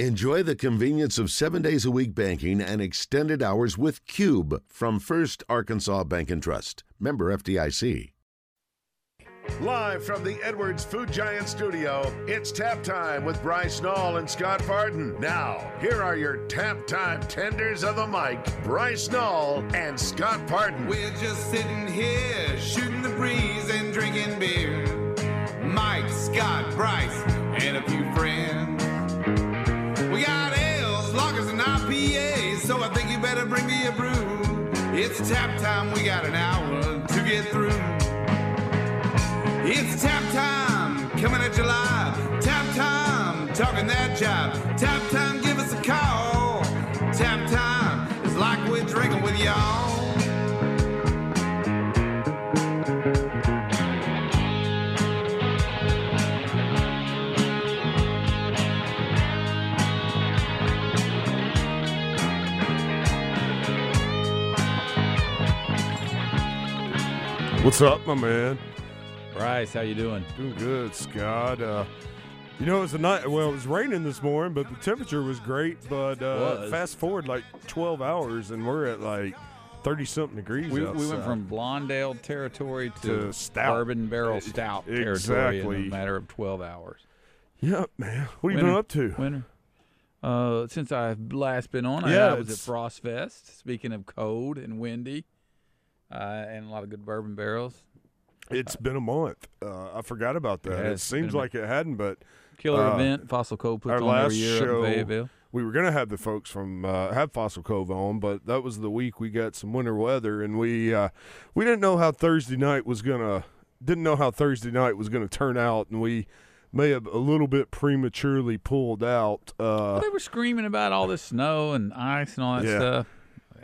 Enjoy the convenience of seven days a week banking and extended hours with Cube from First Arkansas Bank and Trust. Member FDIC. Live from the Edwards Food Giant studio, it's tap time with Bryce Nall and Scott Parton. Now, here are your tap time tenders of the mic, Bryce Nall and Scott Parton. We're just sitting here, shooting the breeze and drinking beer. Mike, Scott, Bryce, and a few bring me a brew. It's tap time, we got an hour to get through. It's tap time, coming at July. Tap time, talking that job. Tap time, What's up, my man? Bryce, how you doing? Doing good, Scott. Uh, you know, it was a night. Well, it was raining this morning, but the temperature was great. But uh, fast forward like 12 hours, and we're at like 30 something degrees. We, we went from blonde ale territory to, To stout. bourbon barrel stout territory in a matter of 12 hours. Yep, man. What have you been up to? Winter. Uh, since I've last been on, I- Yeah, I was at it's- Frost Fest. Speaking of cold and windy, and a lot of good bourbon barrels. It's been a month. Uh, I forgot about that. Yeah, it seems like it hadn't, but Killer Uh, event. Fossil Cove puts our on last every year show- in Fayetteville. we were gonna have the folks from uh, have Fossil Cove on, but that was the week we got some winter weather, and we uh, we didn't know how Thursday night was gonna didn't know how Thursday night was gonna turn out, and we may have a little bit prematurely pulled out. Uh, they were screaming about all this snow and ice and all that Yeah. stuff.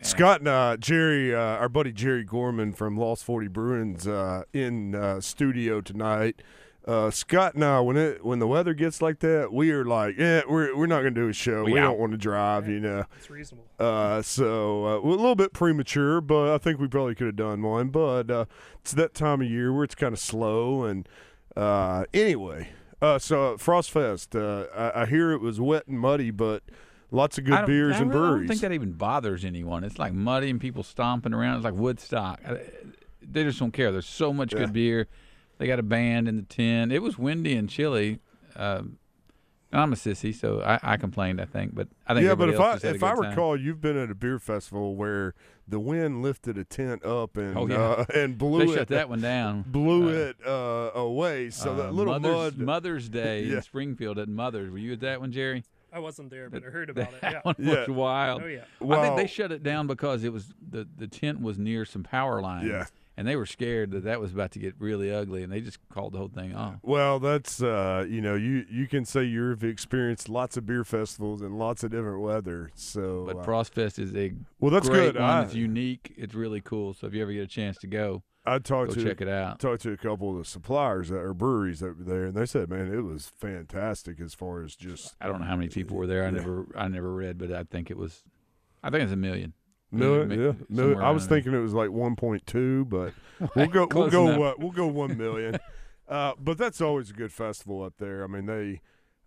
Scott and uh, Jerry, uh, our buddy Jerry Gorman from Lost Forty Brewing, uh, in uh, studio tonight. Uh, Scott and I, when it when the weather gets like that, we are like, yeah, we're we're not gonna do a show. We We, don't want to drive, you know. It's reasonable. Uh, so uh, a little bit premature, but I think we probably could have done one. But uh, it's that time of year where it's kind of slow. And uh, anyway, uh, so Frost Fest, uh, I, I hear it was wet and muddy, but lots of good beers and really breweries. I don't think that even bothers anyone. It's like muddy and people stomping around. It's like Woodstock. They just don't care. There's so much Yeah. good beer. They got a band in the tent. It was windy and chilly. Um, I'm a sissy, so I, I complained. I think, but I think yeah, but if I just had a if I good time. recall, you've been at a beer festival where the wind lifted a tent up and Oh, yeah. uh, and blew they it shut that one down. blew Uh, it uh, away. So uh, that little Mother's, mud. Mother's Day Yeah. in Springfield at Mother's. Were you at that one, Jerry? I wasn't there, but I heard about it. That Yeah. one Yeah. was wild. Oh yeah. I think they shut it down because it was the the tent was near some power lines. Yeah. And they were scared that that was about to get really ugly, and they just called the whole thing off. Well, that's uh, you know, you you can say you've experienced lots of beer festivals and lots of different weather. So, But uh, Frostfest is a well, that's great good. one. I it's unique. It's really cool. So if you ever get a chance to go, I go talked to check it out. talked to a couple of the suppliers that are breweries that were there, and they said, man, it was fantastic as far as just I don't know how many people were there. I Yeah. never I never read, but I think it was. I think it's a million. million. Yeah, somewhere million. I was around there. thinking it was like one point two, but we'll go we'll go uh, we'll go one million. uh, but that's always a good festival up there. I mean they.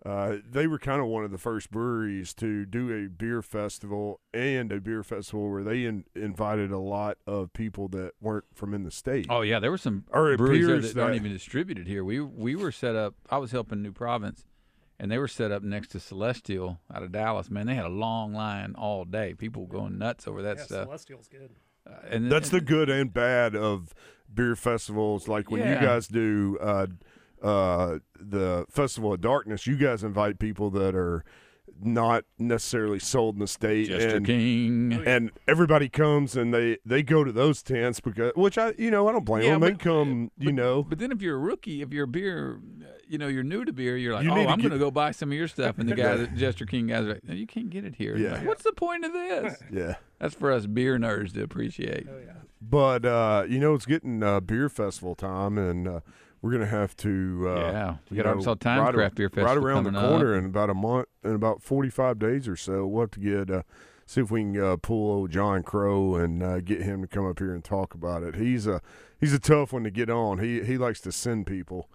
Uh, they were kind of one of the first breweries to do a beer festival and a beer festival where they in, invited a lot of people that weren't from in the state. Oh yeah, there were some Or breweries there appears that, aren't even distributed here. We we were set up. I was helping New Province, and they were set up next to Celestial out of Dallas. Man, they had a long line all day. People going nuts over that yeah, stuff. Celestial's good. Uh, and That's the good and bad of beer festivals. Like when you guys do uh, uh, the Festival of Darkness, you guys invite people that are not necessarily sold in the state, Jester and King. and everybody comes and they they go to those tents because which I you know I don't blame Yeah, them. They but- come, you know. But then if you're a rookie, if you're a beer, uh, you know, you're new to beer, you're like, You oh, I'm get- going to go buy some of your stuff. And the guy, the Jester King guys, are like, no, you can't get it here. Yeah. like, What's the point of this? Yeah. That's for us beer nerds to appreciate. Oh yeah. But uh, you know, it's getting uh, beer festival time, and uh, we're gonna have to. Uh, Yeah. We got Arkansas Times right, Craft Beer right Festival around the corner up. in about a month, in about forty-five days or so. We'll have to get uh, see if we can uh, pull old John Crow and uh, get him to come up here and talk about it. He's a he's a tough one to get on. He he likes to send people.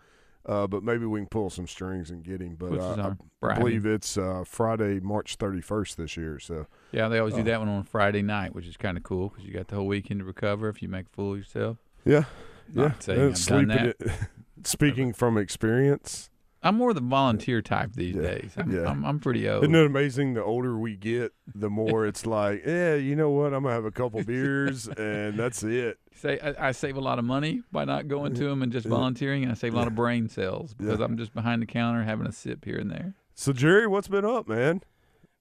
Uh, but maybe we can pull some strings and get him. But uh, I- believe it's uh, Friday, March 31st this year. So Yeah, they always do that one on Friday night, which is kind of cool because you got the whole weekend to recover if you make a fool of yourself. yeah, Not yeah. I've done sleeping that. speaking from experience, I'm more the volunteer type these Yeah, days. I'm, yeah. I'm, I'm pretty old. isn't it amazing? The older we get, the more it's like, yeah, you know what? I'm gonna have a couple beers and that's it. Say I, I save a lot of money by not going to them and just volunteering, and I save a lot of brain cells because Yeah. I'm just behind the counter having a sip here and there. So Jerry, what's been up, man?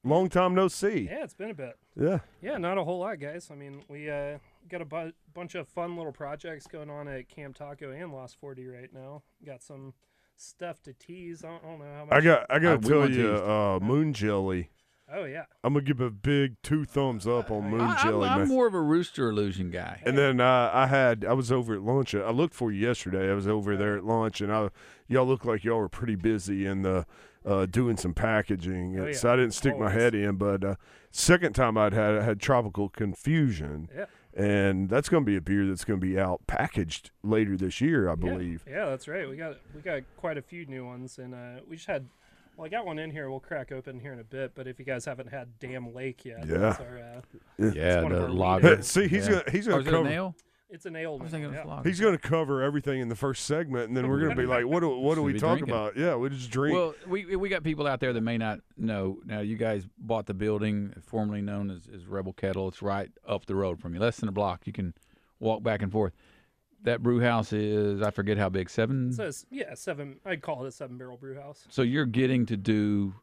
Long time no see. Yeah, it's been a bit. Yeah. Yeah, not a whole lot, guys. I mean, we uh, got a bu- bunch of fun little projects going on at Camp Taco and Lost 40 right now. Got some stuff to tease. I don't, I don't know how much. I got I Uh, gotta tell you, uh, Moon Jelly. Oh, yeah. I'm gonna give a big two thumbs up on Moon I, Jelly, I'm man. more of a rooster illusion guy. And then uh, I had I was over at lunch. I looked for you yesterday. I was over there at lunch, and I y'all look like y'all were pretty busy and uh, uh, doing some packaging. Oh, yeah. So I didn't stick my head in. But uh, second time I'd had I had tropical confusion, Yeah. And that's going to be a beer that's going to be out packaged later this year, I believe. Yeah, that's right. We got we got quite a few new ones, and uh, we just had. Well, I got one in here. We'll crack open here in a bit. But if you guys haven't had Dam Lake yet, Yeah. that's our, uh, yeah, one of the our lager. See, he's Yeah. gonna he's Oh, gonna is it a cover. Nail? it's an ale. I was thinking now, it was yeah. He's going to cover everything in the first segment, and then we're going to be like, "What do what do we be talk drinking. about?" Yeah, we just drink. Well, we we got people out there that may not know. Now, you guys bought the building, formerly known as, as Rebel Kettle. It's right up the road from you, less than a block. You can walk back and forth. That brew house is I forget how big, seven. So it's, yeah, seven. I'd call it a seven barrel brew house. So you're getting to do.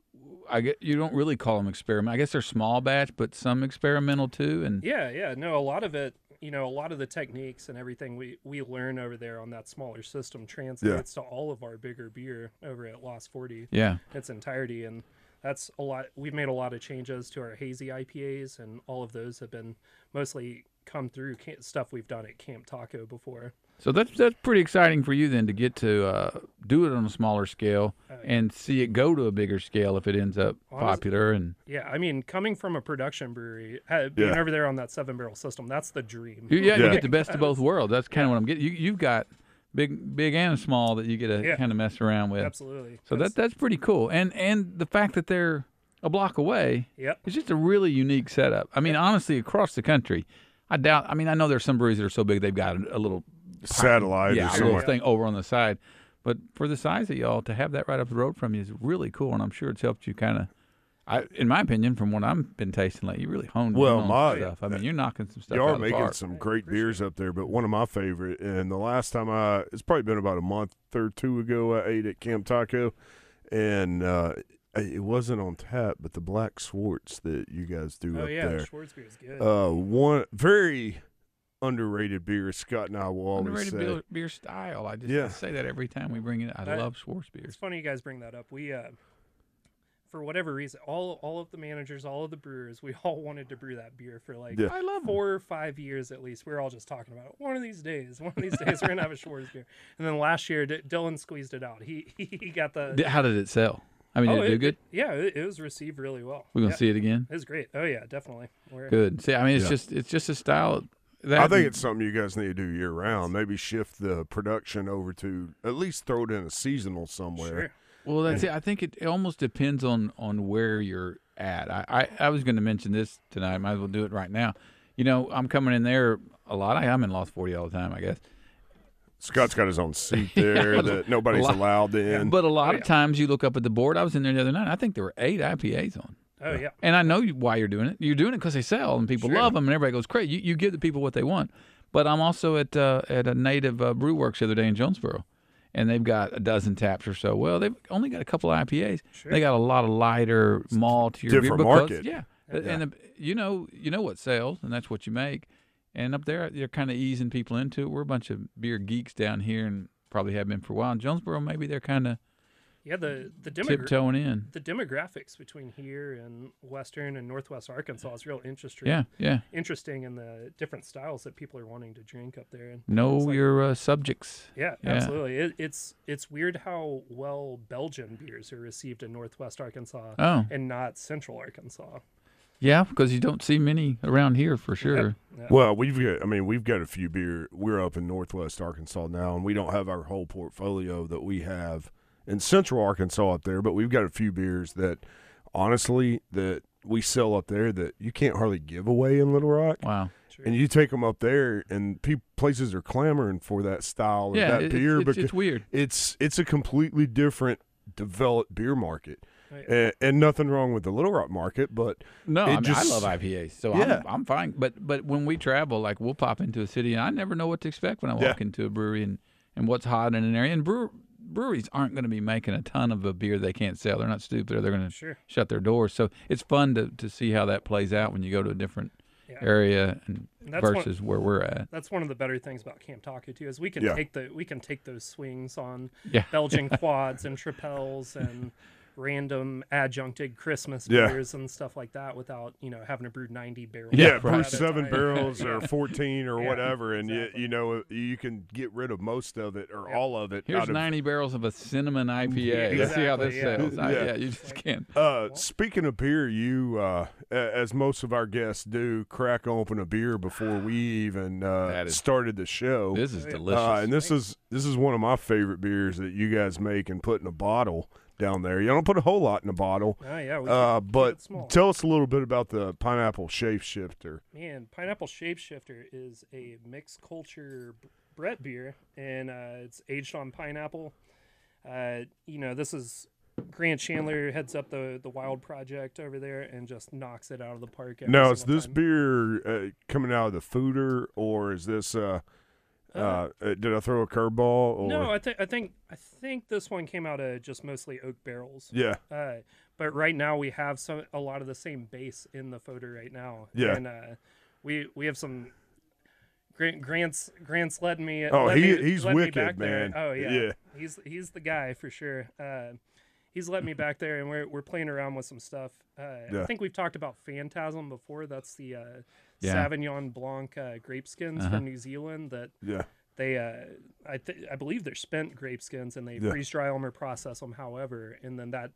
I get you don't really call them experiment. I guess they're small batch, but some experimental too. And Yeah, yeah. No, a lot of it, you know, a lot of the techniques and everything we, we learn over there on that smaller system translates to all of our bigger beer over at Lost 40 yeah, its entirety. And that's a lot. We've made a lot of changes to our hazy IPAs, and all of those have been mostly come through ca- stuff we've done at Camp Taco before. So that's that's pretty exciting for you then to get to uh, do it on a smaller scale Uh, and see it go to a bigger scale if it ends up Honest- popular. And Yeah, I mean, coming from a production brewery, uh, being Yeah. over there on that seven barrel system, that's the dream. You, yeah, you get the best of both worlds. That's kind of what I'm getting. You, you've got big, big and small that you get to Yeah. kind of mess around with. Absolutely. So That's- that that's pretty cool. And and the fact that they're a block away, Yep. it's just a really unique setup. I mean, honestly, across the country, I doubt. I mean, I know there's some breweries that are so big they've got a, a little Satellite yeah, or a something. little thing over on the side. But for the size of y'all, to have that right up the road from you is really cool, and I'm sure it's helped you kind of. I, in my opinion, from what I've been tasting lately, you really honed in Well, on my- stuff. I mean, you're knocking some stuff Y'all out are the making some great beers up there, but one of my favorite, and the last time I, it's probably been about a month or two ago, I ate at Camp Taco, and uh, it wasn't on tap, but the Black Swartz that you guys do up there, Oh, yeah. Schwartz beer is good. uh, one very underrated beer. Scott and I will always Underrated say, beer, beer style. I just Yeah. Say that every time we bring it. I That- love Schwartz beers. It's funny you guys bring that up. We, uh, for whatever reason, all all of the managers, all of the brewers, we all wanted to brew that beer for like Yeah. I love four or five years at least. We were all just talking about it. One of these days, one of these days, we're gonna have a Schwartz beer. And then last year, D- Dylan squeezed it out. He he got the. How did it sell? I mean, oh, did it do good? yeah, it, it was received really well. We're gonna yeah, see it again. It was great. Oh yeah, definitely. We're, Good. See, I mean, it's Yeah. just it's just a style. That I think it's something you guys need to do year round. Maybe shift the production over to at least throw it in a seasonal somewhere. Sure. well. That's it. I think it, it almost depends on on where you're at. I I, I was going to mention this tonight. Might as well do it right now. You know, I'm coming in there a lot. I, I'm in Lost 40 all the time, I guess. Scott's got his own seat there that nobody's lot- allowed in. But a lot Oh, of times you look up at the board. I was in there the other night. I think there were eight IPAs on. Oh yeah. And I know you- why you're doing it. You're doing it because they sell and people Sure. love them and everybody goes crazy. You, you give the people what they want. But I'm also at uh, at a native uh, brew works the other day in Jonesboro, and they've got a dozen taps or so. Well, they've only got a couple of IPAs. Sure. They got a lot of lighter malt different market. Yeah, and the, you know you know what sells, and that's what you make. And up there, they're kind of easing people into it. We're a bunch of beer geeks down here, and probably have been for a while. In Jonesboro, maybe they're kind of Yeah. The the demogra- tiptoeing in. the demographics between here and western and northwest Arkansas is real interesting. Yeah, yeah. Interesting in the different styles that people are wanting to drink up there. And Know like- your uh, subjects. Yeah, Yeah. absolutely. It, it's it's weird how well Belgian beers are received in Northwest Arkansas Oh, and not Central Arkansas. Yeah, because you don't see many around here for sure. Yeah. Well, we've got. I mean, we've got a few beer. We're up in Northwest Arkansas now, and we don't have our whole portfolio that we have in Central Arkansas up there. But we've got a few beers that, honestly, that we sell up there that you can't hardly give away in Little Rock. Wow. Sure. And you take them up there, and pe- places are clamoring for that style or Yeah, that it- beer it's, it's, because it's weird. it's it's a completely different developed beer market, Right. and, and nothing wrong with the Little Rock market, but No, I, mean, just- I love IPAs, so Yeah. I'm, I'm fine. But but when we travel, like we'll pop into a city, and I never know what to expect when I Yeah. walk into a brewery and, and what's hot in an area. And brewer, breweries aren't going to be making a ton of a beer they can't sell. They're not stupid, or they're going to Sure. shut their doors. So it's fun to, to see how that plays out when you go to a different Yeah. area and And that's one- versus where we're at. That's one of the better things about Camp Taco too, is we can Yeah. take the we can take those swings on Yeah. Belgian quads and tripels and random adjuncted Christmas Yeah. beers and stuff like that without you know having to brew ninety barrels. Yeah, Yeah, brew right. seven barrels or fourteen or Yeah, whatever, and exactly. you you know you can get rid of most of it or Yeah. all of it. Here's out of, 90 barrels of a cinnamon IPA. Let's see how this Exactly, yeah. sells. I- Yeah. yeah, you just can't. Uh, speaking of beer, you uh, as most of our guests do, crack open a beer before we even uh, That is- started the show. This is delicious. Uh, and this is this is one of my favorite beers that you guys make and put in a bottle down there. You don't put a whole lot in a bottle, Oh yeah, we uh, but tell us a little bit about the pineapple shape shifter. Man, Pineapple Shapeshifter is a mixed culture Brett beer, and uh, it's aged on pineapple. Uh, you know, this is Grant Chandler heads up the the Wild Project over there and just knocks it out of the park. Now, is this time. beer uh, coming out of the foeder, or is this? Uh, uh, did I throw a curveball? Or? No, I think I think I think this one came out of just mostly oak barrels. Yeah. Uh, but right now we have some a lot of the same base in the foeder right now. Yeah. And uh, we we have some. Grant, Grant's Grant's letting me. Oh, let he- me- he's wicked, back there. man. Oh yeah. Yeah. He's he's the guy for sure. Uh, he's letting me back there, and we're we're playing around with some stuff. Uh, Yeah. I think we've talked about Phantasm before. That's the uh, Yeah. Sauvignon Blanc uh, grape skins Uh-huh. from New Zealand that Yeah. they uh, I th- I believe they're spent grape skins and they Yeah. freeze dry them or process them however and then that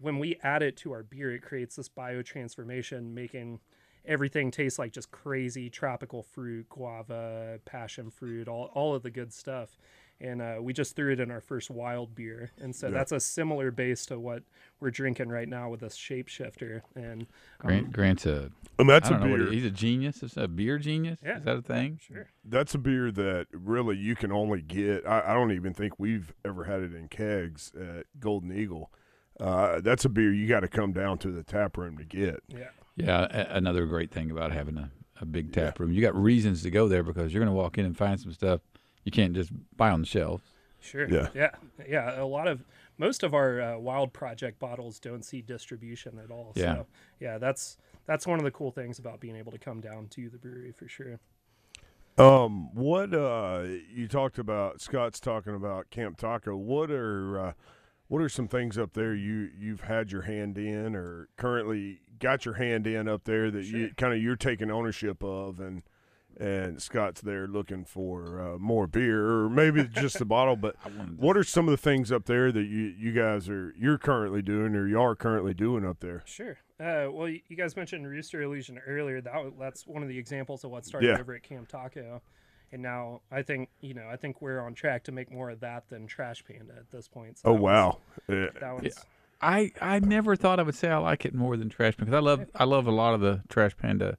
when we add it to our beer it creates this biotransformation making everything taste like just crazy tropical fruit guava passion fruit all, all of the good stuff and uh, we just threw it in our first wild beer and so Yeah. that's a similar base to what we're drinking right now with this shapeshifter and Grant, Grant's a And that's I a don't know what beer. he- he's a genius. Is a beer genius? Yeah. Is that a thing? sure That's a beer that really you can only get. I, I don't even think we've ever had it in kegs at Golden Eagle. Uh, that's a beer you got to come down to the tap room to get. yeah Yeah. A- another great thing about having a, a big tap room, you got reasons to go there because you're going to walk in and find some stuff you can't just buy on the shelf. Sure. Yeah. Yeah. Yeah. A lot of most of our uh, Wild Project bottles don't see distribution at all. Yeah. So yeah, that's that's one of the cool things about being able to come down to the brewery for sure. Um, what uh, you talked about? Scott's talking about Camp Taco. What are uh, what are some things up there you you've had your hand in or currently got your hand in up there that you kind of you're taking ownership of and and Scott's there looking for uh, more beer or maybe just a bottle. But I wanted to- what are some of the things up there that you you guys are you're currently doing or you are currently doing up there? Sure. Uh, well, you guys mentioned Rooster Illusion earlier. That that's one of the examples of what started Yeah. over at Camp Taco. And now I think you know I think we're on track to make more of that than Trash Panda at this point. So Oh that wow! Yeah. that one's I I never thought I would say I like it more than Trash Panda because I love I love a lot of the Trash Panda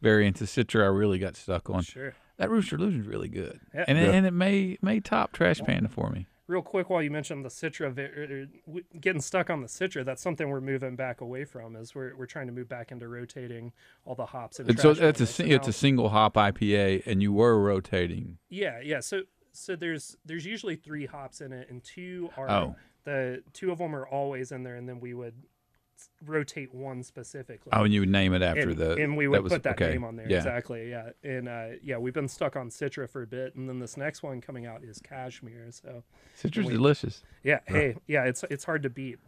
variants. of Citra I really got stuck on. sure. That Rooster Illusion's really good, Yeah. and it, Yeah. and it may may top Trash Panda for me. Real quick, while you mentioned the Citra, vi- er, er, w- getting stuck on the Citra, that's something we're moving back away from. Is we're, we're trying to move back into rotating all the hops and so trash it's a. So it's now- a single hop IPA, and you were rotating. yeah yeah. So so there's there's usually three hops in it, and two are Oh. the two of them are always in there, and then we would s- rotate one specifically. Oh, and you would name it after and, the and we would was, put that okay. name on there Yeah. exactly yeah and uh, yeah we've been stuck on citra for a bit and then this next one coming out is cashmere so Citra's we- delicious. yeah hey yeah it's it's hard to beat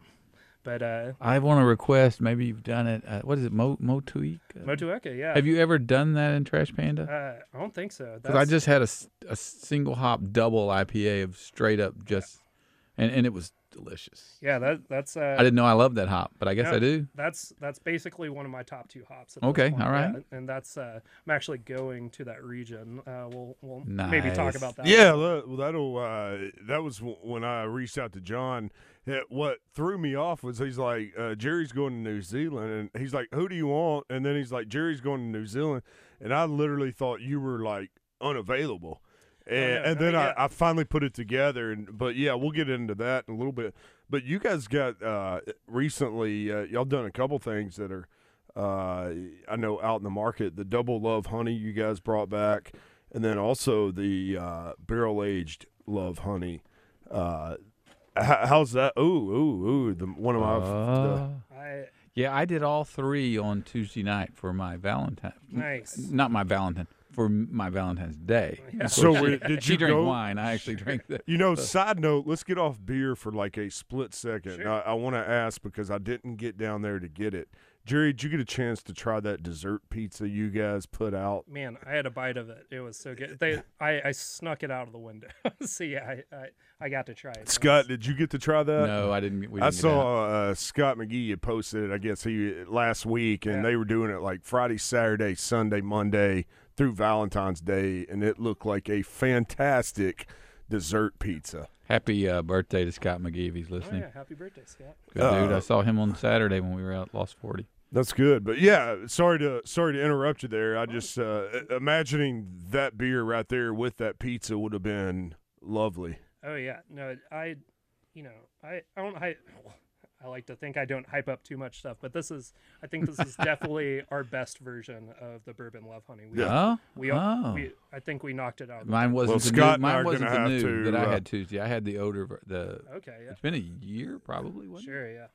but uh I want to request. Maybe you've done it. Uh, what is it? Mo Motuik? Uh, motueka yeah Have you ever done that in Trash Panda? uh, i don't think so Because I just had a, a single hop double IPA of straight up just, and, and it was delicious. Yeah, that that's. Uh, I didn't know I loved that hop, but I guess yeah, I do. That's that's basically one of my top two hops. at this Okay, point, all right. yeah, and that's uh, I'm actually going to that region. Uh, we'll we'll maybe talk about that. Yeah, that, well, that'll. Uh, that was when I reached out to John. It, what threw me off was he's like, uh, Jerry's going to New Zealand, and he's like, "Who do you want?" And then he's like, "Jerry's going to New Zealand," and I literally thought you were like unavailable. And, yeah. and then. I, I finally put it together, and but yeah, we'll get into that in a little bit. But you guys got uh, recently, uh, y'all done a couple things that are, uh, I know, out in the market. The double love honey you guys brought back, and then also the uh, barrel aged love honey. Uh, h- how's that? Ooh, ooh, ooh! The one of my Uh, I, yeah, I did all three on Tuesday night for my Valentine. nice. Not my Valentine for my Valentine's Day. Yeah. So she, did she you drank go- wine. I actually drank the. You know, side note, let's get off beer for like a split second. Sure. I, I want to ask because I didn't get down there to get it. Jerry, did you get a chance to try that dessert pizza you guys put out? Man, I had a bite of it. It was so good. They, I, I snuck it out of the window. so yeah, I, I, I got to try it. Scott, did you get to try that? No, I didn't. We didn't I get saw uh, Scott McGee had posted it. I guess he last week, and Yeah. they were doing it like Friday, Saturday, Sunday, Monday through Valentine's Day, and it looked like a fantastic dessert pizza. Happy uh, birthday to Scott McGee if he's Oh, listening. yeah, happy birthday, Scott. Good dude. Uh, I saw him on Saturday when we were out Lost Forty. That's good, but yeah, sorry to sorry to interrupt you there. I just uh, imagining that beer right there with that pizza would have been lovely. Oh yeah, no, I, you know, I, I don't hype. I like to think I don't hype up too much stuff, but this is, I think this is definitely our best version of the bourbon love honey. We, Oh, we, oh. we, I think we knocked it out. of the Mine wasn't Well, the Scott new. Mine wasn't the new to, that I uh, had Tuesday. I had the odor. ver- The Okay, yeah, it's been a year probably. Wasn't it? sure, yeah.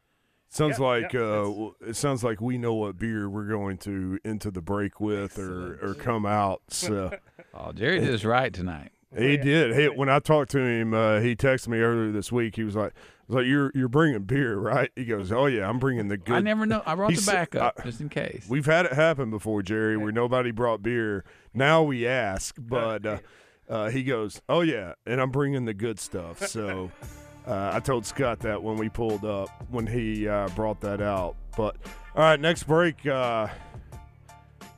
Sounds Yeah, like yeah, uh, it sounds like we know what beer we're going to into the break with or, or come out. So Oh, Jerry did us right tonight. He yeah. did. Hey, when I talked to him, uh, he texted me earlier this week. He was like, "I was like you're you're bringing beer, right?" He goes, "Oh yeah, I'm bringing the good." I never know. I brought the backup I- just in case. We've had it happen before, Jerry, where nobody brought beer. Now we ask, but uh, uh, he goes, "Oh yeah," and I'm bringing the good stuff. So uh, I told Scott that when we pulled up when he uh, brought that out. But all right, next break.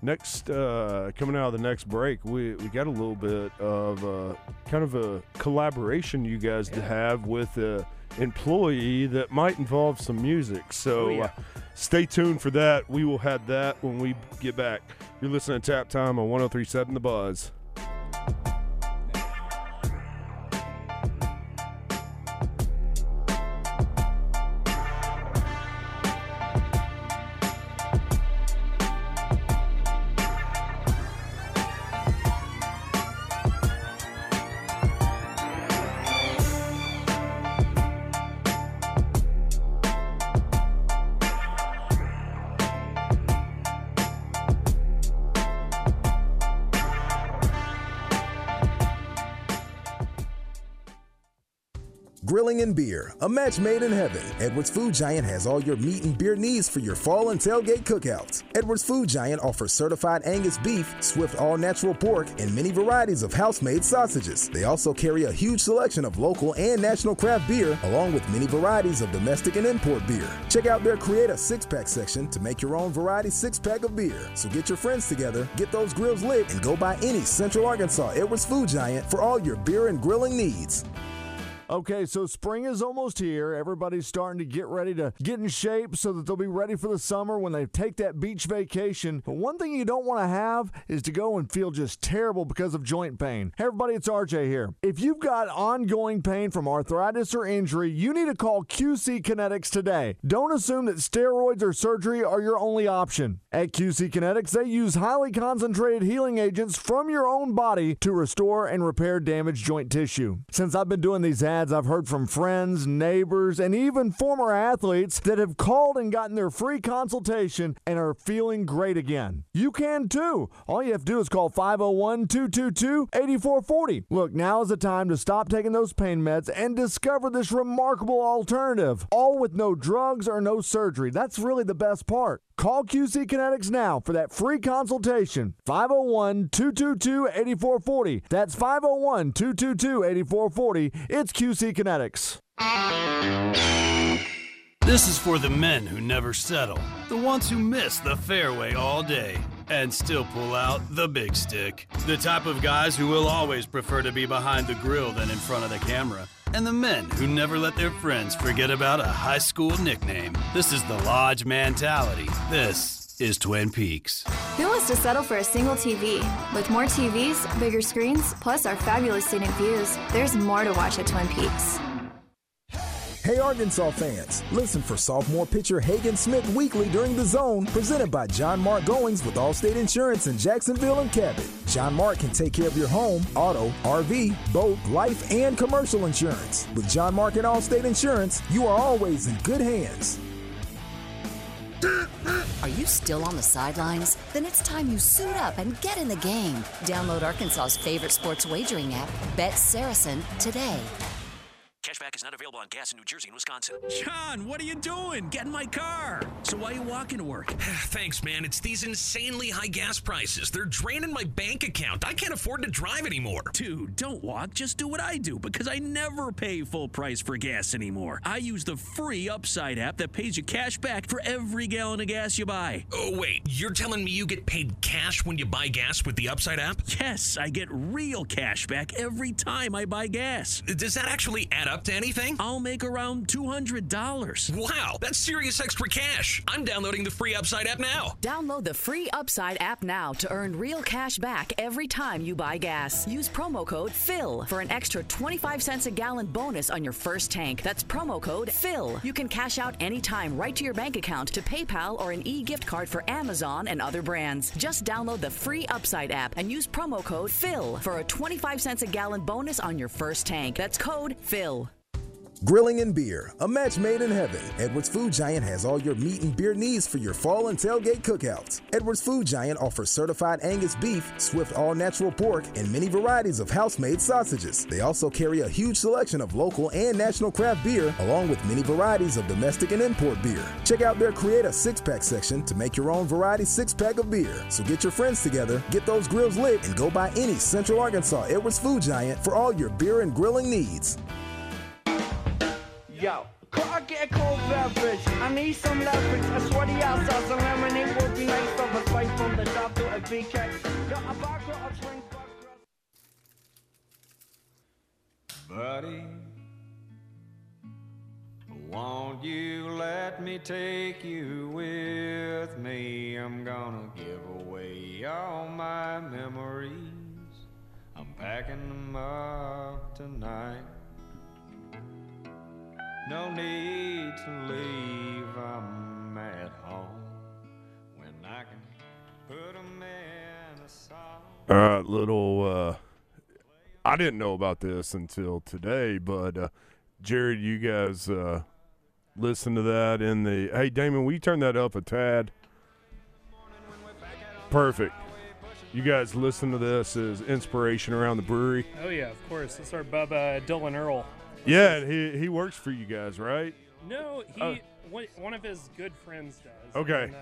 Uh, next uh, coming out of the next break, we we got a little bit of uh, kind of a collaboration you guys to have with a employee that might involve some music. So. Oh, yeah. uh, Stay tuned for that. We will have that when we get back. You're listening to Tap Time on 1037 The Buzz. A match made in heaven. Edwards Food Giant has all your meat and beer needs for your fall and tailgate cookouts. Edwards Food Giant offers certified Angus beef, Swift all natural pork, and many varieties of house made sausages. They also carry a huge selection of local and national craft beer, along with many varieties of domestic and import beer. Check out their Create a Six Pack section to make your own variety six pack of beer. So get your friends together, get those grills lit, and go by any Central Arkansas Edwards Food Giant for all your beer and grilling needs. Okay, so spring is almost here. Everybody's starting to get ready to get in shape so that they'll be ready for the summer when they take that beach vacation. But one thing you don't want to have is to go and feel just terrible because of joint pain. Hey, everybody, it's RJ here. If you've got ongoing pain from arthritis or injury, you need to call QC Kinetics today. Don't assume that steroids or surgery are your only option. At QC Kinetics, they use highly concentrated healing agents from your own body to restore and repair damaged joint tissue. Since I've been doing these ads, I've heard from friends, neighbors, and even former athletes that have called and gotten their free consultation and are feeling great again. You can too. All you have to do is call 501 222 8440. Look, now is the time to stop taking those pain meds and discover this remarkable alternative, all with no drugs or no surgery. That's really the best part. Call QC Kinetics now for that free consultation. 501 222 8440. That's 501 222 8440. It's QC Kinetics. This is for the men who never settle, the ones who miss the fairway all day and still pull out the big stick, the type of guys who will always prefer to be behind the grill than in front of the camera, and the men who never let their friends forget about a high school nickname. This is the Lodge mentality. This is Twin Peaks. Who wants to settle for a single TV? With more TVs, bigger screens, plus our fabulous scenic views, there's more to watch at Twin Peaks. Hey Arkansas fans, listen for sophomore pitcher Hagen Smith weekly during the zone, presented by John Mark Goings with Allstate Insurance in Jacksonville and Cabot. John Mark can take care of your home, auto, RV, boat, life, and commercial insurance. With John Mark and Allstate Insurance, you are always in good hands. Are you still on the sidelines? Then it's time you suit up and get in the game. Download Arkansas's favorite sports wagering app, Bet Saracen, today. Cashback is not available on gas in New Jersey and Wisconsin. John, what are you doing? Get in my car. So why are you walking to work? Thanks, man. It's these insanely high gas prices. They're draining my bank account. I can't afford to drive anymore. Dude, don't walk. Just do what I do because I never pay full price for gas anymore. I use the free Upside app that pays you cash back for every gallon of gas you buy. Oh, wait. You're telling me you get paid cash when you buy gas with the Upside app? Yes, I get real cash back every time I buy gas. Does that actually add up to anything? I'll make around $200. Wow, that's serious extra cash. I'm downloading the free Upside app now. Download the free Upside app now to earn real cash back every time you buy gas. Use promo code FILL for an extra 25 cents a gallon bonus on your first tank. That's promo code FILL. You can cash out anytime right to your bank account to PayPal or an e gift card for Amazon and other brands. Just download the free Upside app and use promo code FILL for a 25 cents a gallon bonus on your first tank. That's code PHIL. Grilling and beer, a match made in heaven. Edwards Food Giant has all your meat and beer needs for your fall and tailgate cookouts. Edwards Food Giant offers certified Angus beef, Swift all natural pork, and many varieties of house made sausages. They also carry a huge selection of local and national craft beer, along with many varieties of domestic and import beer. Check out their Create a Six Pack section to make your own variety six pack of beer. So get your friends together, get those grills lit, and go by any Central Arkansas Edwards Food Giant for all your beer and grilling needs. Yo, could I get a cold beverage? I need some leverage. I swear the outside some lemonade would be nice, but a fight from the top to a BK. Yo, a vodka, a drink, Buddy, won't you let me take you with me? I'm gonna give away all my memories. I'm packing them up tonight. No need to leave, I'm at home when I can put them in a song. All right, little. Uh, I didn't know about this until today, but uh, Jared, you guys uh, listen to that in the. Hey, Damon, will you turn that up a tad? Perfect. You guys listen to this as inspiration around the brewery. Oh yeah, of course. It's our Bubba Dylan Earl. Yeah, and he he works for you guys, right? No, he Oh. one, one of his good friends does. Okay. and, uh,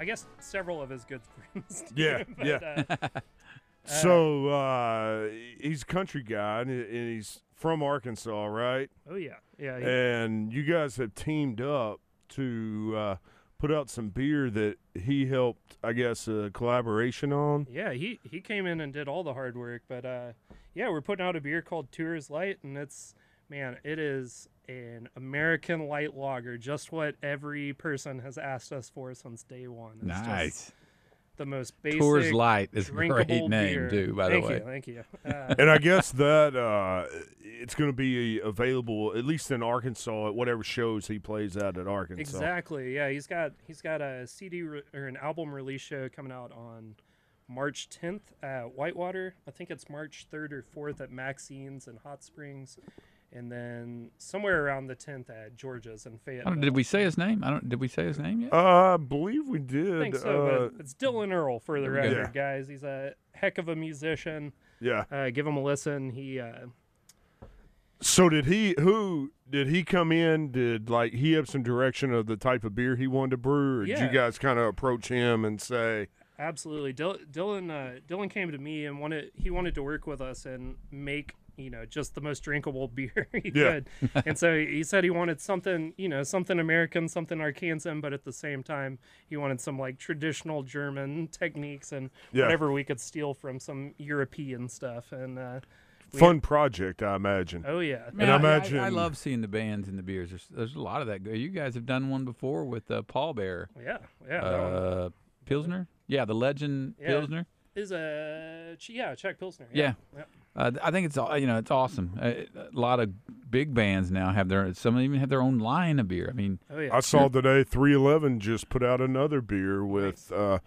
I guess several of his good friends. Do, Yeah, but, yeah. uh, So uh, he's a country guy, and and he's from Arkansas, right? Oh yeah, yeah. he- And you guys have teamed up to uh, put out some beer that he helped, I guess, a collaboration on. Yeah, he he came in and did all the hard work, but uh, yeah, we're putting out a beer called Tours Light, and it's man, it is an American light lager, just what every person has asked us for since day one. It's just Nice. The most basic. Tours Light is a great name, beer. too, by the thank way. you, thank you. Uh, and I guess that uh, it's going to be available at least in Arkansas at whatever shows he plays at at Arkansas. Exactly. Yeah, he's got he's got a CD re- or an album release show coming out on March 10th at Whitewater. I think it's March 3rd or 4th at Maxine's in Hot Springs, and then somewhere around the 10th at George's in I Fayetteville. don't, did we say his name? I don't. Did we say his name yet? Uh, I believe we I did. think so, uh, but it's Dylan Earl for the There we go. record, guys. He's a heck of a musician. yeah. Uh, give him a listen. He uh, So did he? Who did he come in? Did like he have some direction of the type of beer he wanted to brew, or did you guys kind of approach him and say, Absolutely, Dylan. Uh, Dylan came to me and wanted he wanted to work with us and make you know just the most drinkable beer he Yeah. could. and so he said he wanted something you know something American, something Arkansan, but at the same time he wanted some like traditional German techniques and Yeah. whatever we could steal from some European stuff. And uh, we- Fun project, I imagine. Oh yeah, and I I, imagine I, I love seeing the bands and the beers. There's, there's a lot of that. go- You guys have done one before with uh, Pallbearer. Yeah, yeah. Uh, Pilsner. Yeah, the Legend Yeah. Pilsner. is a yeah Czech Pilsner. Yeah. yeah. Uh, I think it's all you know. It's awesome. Uh, a lot of big bands now have their. Some even have their own line of beer. I mean, Oh yeah. I saw today 311 just put out another beer with, uh,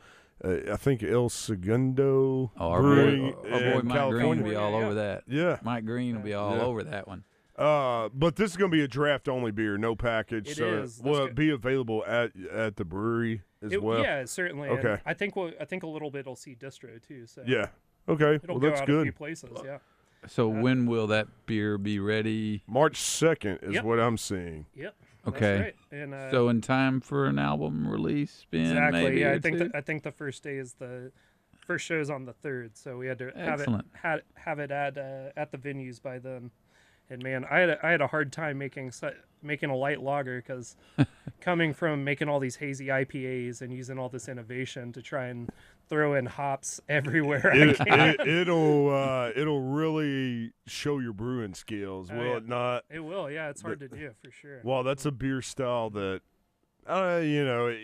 uh, I think El Segundo Oh, our Brewing boy, our boy in Mike Green California. will be all over that. Yeah. Mike Green will be all Yeah. over that one. Uh, but this is going to be a draft only beer, no package. It so is. That's will it be available at at the brewery as It- well? yeah, certainly. and Okay. I think we'll, I think a little bit will see distro too. So Yeah. Okay. it'll well, go that's out a good. few places. Yeah. So when will that beer be ready? March 2nd is Yep. what I'm seeing. Yep. Okay. That's right. And uh, so in time for an album release, Ben, exactly. maybe yeah, or I think two? the, I think the first day is the first show's on the third, so we had to have Excellent. it had, have it at uh, at the venues by then. And man, I had a, I had a hard time making si- making a light lager because coming from making all these hazy IPAs and using all this innovation to try and throw in hops everywhere. I It, can. it, it'll uh, it'll really show your brewing skills, Oh, will yeah. it not? It will, yeah. It's hard to do for sure. Well, that's a beer style that, uh, you know,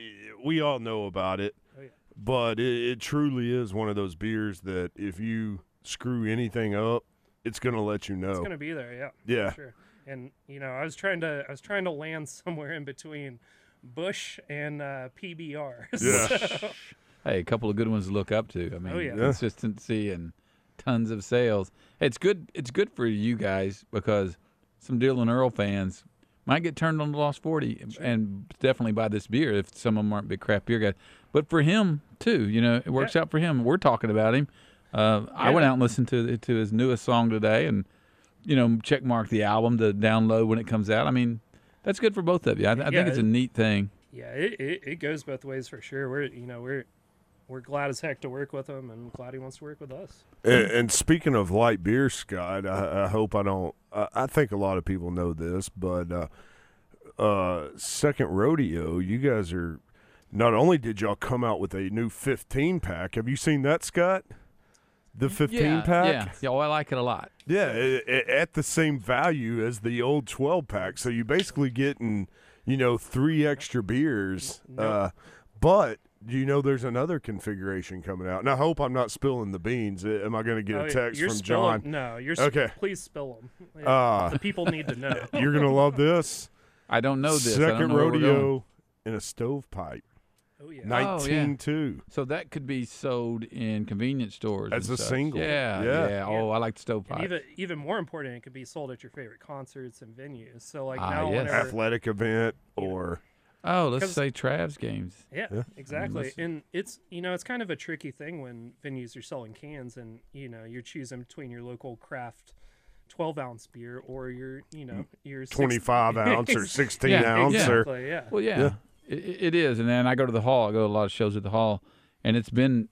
we all know about it, Oh, yeah. but it, it truly is one of those beers that if you screw anything up, it's gonna let you know. It's gonna be there, yeah. Yeah. Sure. And you know, I was trying to I was trying to land somewhere in between Busch and uh, PBR. So- Hey, a couple of good ones to look up to. I mean, Oh, yeah. Yeah. consistency and tons of sales. It's good. It's good for you guys because some Dylan Earl fans might get turned on the Lost Forty, and definitely buy this beer if some of them aren't big craft beer guys. But for him too, you know, it works out for him. We're talking about him. Uh, I went out and listened to to his newest song today, and you know, check mark the album to download when it comes out. I mean, that's good for both of you. I, I Yeah, think it's a neat thing. yeah, it, it, it goes both ways for sure. We're you know we're we're glad as heck to work with him, and glad he wants to work with us. And, and speaking of light beer, Scott, I, I hope I don't. I, I think a lot of people know this, but uh, uh, Second Rodeo, you guys are. Not only did y'all come out with a new 15 pack, have you seen that, Scott? The 15 yeah, pack? Yeah, yeah. Oh, I like it a lot. Yeah, i- i- at the same value as the old 12 pack. So you basically getting, you know, three extra beers. Uh, but you know there's another configuration coming out? And I hope I'm not spilling the beans. Am I going to get Oh, a text you're from spilling- John? No, you're s- okay. Please spill them. Uh, the people need to know. You're going to love this. I don't know this. I don't Second know where we're going. rodeo in a stovepipe. Oh yeah. 19.2. So that could be sold in convenience stores. As a such. single. Yeah, Yeah. yeah. Oh, I like the stovepipe. And even even more important, it could be sold at your favorite concerts and venues. So like Ah, now, yes. whenever, Athletic event or. oh, let's say Trav's games. Yeah, Yeah. exactly. let's- And it's you know it's kind of a tricky thing when venues are selling cans and you know you're choosing between your local craft 12 ounce beer or your you know your six- 25 ounce or 16 Yeah, ounce or yeah. Well, yeah, Yeah. It, is. And then I go to the hall. I go to a lot of shows at the hall, and it's been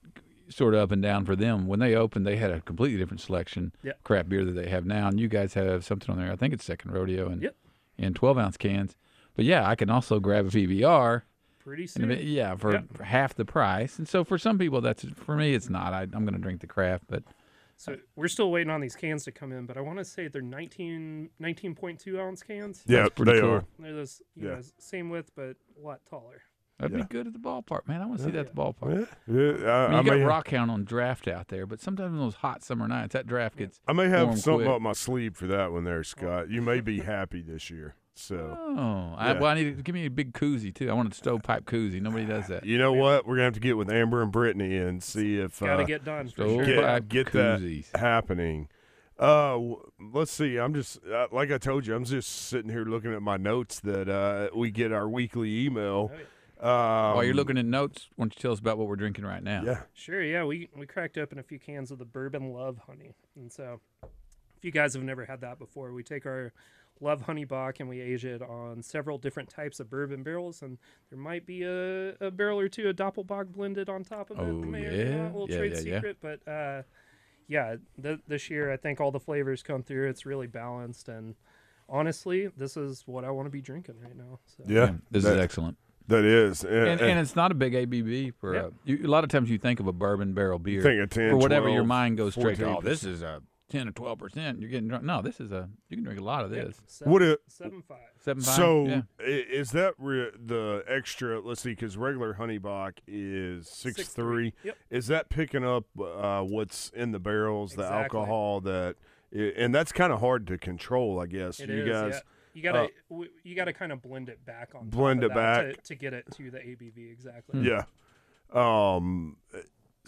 sort of up and down for them. When they opened, they had a completely different selection Yeah. craft beer that they have now, and you guys have something on there. I think it's Second Rodeo and Yep. in 12 ounce cans. But yeah, I can also grab a PBR. Pretty soon. bit- yeah, for for half the price. And so for some people, that's for me, it's not. I, I'm going to drink the craft, but So we're still waiting on these cans to come in, but I want to say they're 19 19.2 ounce cans. Yeah, pretty they cool. are. They're those you Yeah. know same width but a lot taller. that'd Yeah. be good at the ballpark, man. I want to see that at the ballpark. Yeah, yeah, I, I mean, I you got may, Rockhound on draft out there, but sometimes on those hot summer nights, that draft gets. I may have warm something quick. up my sleeve for that one there, Scott. You may be happy this year. So Oh, I, Yeah. well, I need to give me a big koozie too. I want a stovepipe koozie. Nobody does that. you know what? We're gonna have to get with Amber and Brittany and see if Got to uh, get done for Stove get pipe get koozies. that happening. Uh, let's see. I'm just uh, like I told you. I'm just sitting here looking at my notes that uh, we get our weekly email. Um, While you're looking at notes, why don't you tell us about what we're drinking right now? yeah, Sure, yeah. We we cracked open a few cans of the bourbon love honey. And so if you guys have never had that before, we take our love honey bock and we age it on several different types of bourbon barrels and there might be a, a barrel or two of doppelbock blended on top of it. Oh, May or yeah? a little Yeah, trade yeah, yeah. secret, but uh yeah, th- this year I think all the flavors come through. It's really balanced, and honestly, this is what I want to be drinking right now. So. Yeah, this that- is excellent. That is, And, and it's not a big ABV for Yeah. a, you, a lot of times you think of a bourbon barrel beer. Think of 10, for whatever your mind goes straight to. Oh, this is a ten or twelve percent. You're getting drunk. No, this is a you can drink a lot of Yeah, this. seven, What it- seven five. Seven five. So yeah. is that re- the extra? Let's see, because regular honey bock is six, Six three. three. Yep. Is that picking up uh, what's in the barrels, the alcohol that, and that's kind of hard to control, I guess. It you is, guys, yeah. You gotta uh, w- you gotta kind of blend it back on. top Blend of it that back. to, to get it to the ABV exactly. yeah. Um.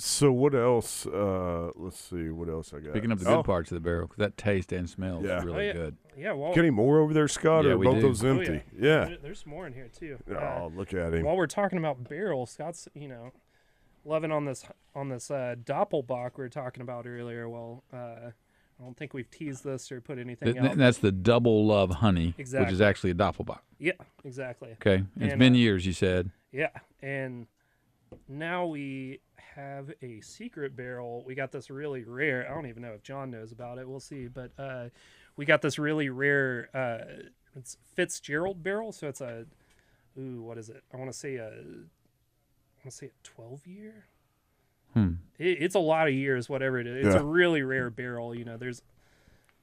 So what else? Uh, let's see. What else I got? Picking up the good Oh, parts of the barrel 'cause that taste and smell Yeah. is really Oh, yeah. good. Yeah, well, Get any more over there, Scott? Yeah, or we both do. those oh, empty? yeah. yeah. There- there's more in here too. Oh, Uh, look at him. while we're talking about barrels, Scott's you know loving on this on this uh, Doppelbock we were talking about earlier. Well, uh, I don't think we've teased this or put anything Th- th- out. that's the double love honey, which is Exactly. actually a Doppelbock. yeah, exactly. Okay, it's And, been uh, years. You said. Yeah, and now we have a secret barrel. We got this really rare. I don't even know if John knows about it. We'll see. But uh, we got this really rare. Uh, it's Fitzgerald barrel. So it's a. Ooh, what is it? I want to say a. I want to say a twelve year. Hmm. It, it's a lot of years, whatever it is. It's Yeah. a really rare barrel. You know, there's.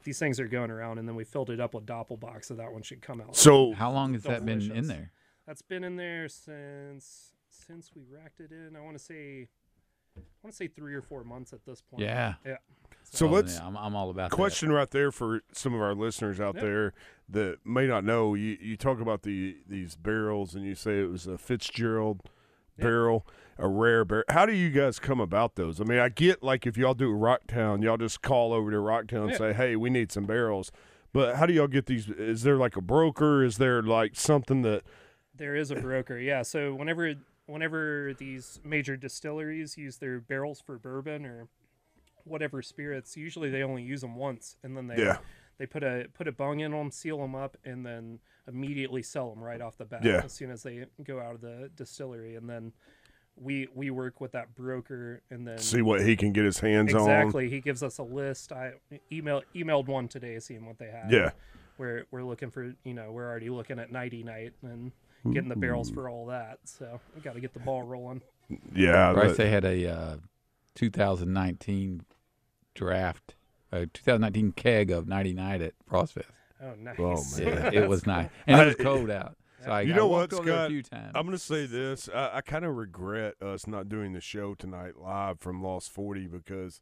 These things are going around, and then we filled it up with Doppelbock, so that one should come out. So How long has that been in there? That's been in there since since we racked it in. I want to say, I want to say three or four months at this point. Yeah. Yeah. So Oh, let's yeah, I'm, I'm all about that. question right there for some of our listeners out Yeah. there that may not know. You you talk about the these barrels and you say it was a Fitzgerald Yeah. barrel, a rare barrel. How do you guys come about those? I mean, I get like if y'all do Rocktown, y'all just call over to Rocktown and say, "Hey, we need some barrels." But how do y'all get these? Is there like a broker? Is there like something that? There is a broker. Yeah. So whenever whenever these major distilleries use their barrels for bourbon or whatever spirits, usually they only use them once, and then they Yeah. they put a put a bung in them, seal them up, and then immediately sell them right off the bat Yeah. as soon as they go out of the distillery, and then. We, we work with that broker and then See what he can get his hands on. exactly. He gives us a list. I email emailed one today, seeing what they have. Yeah. we're we're looking for you know we're already looking at nighty night and getting the barrels for all that. So we got to get the ball rolling. Yeah. Bryce, that- they had a uh, 2019 draft, a 2019 keg of 99 at Frostfest. Oh, nice. Oh, man. Yeah, it was nice, and it was cold out. So I, you I know walked what, Scott? A few times. I'm going to say this. I, I kind of regret us not doing the show tonight live from Lost 40 because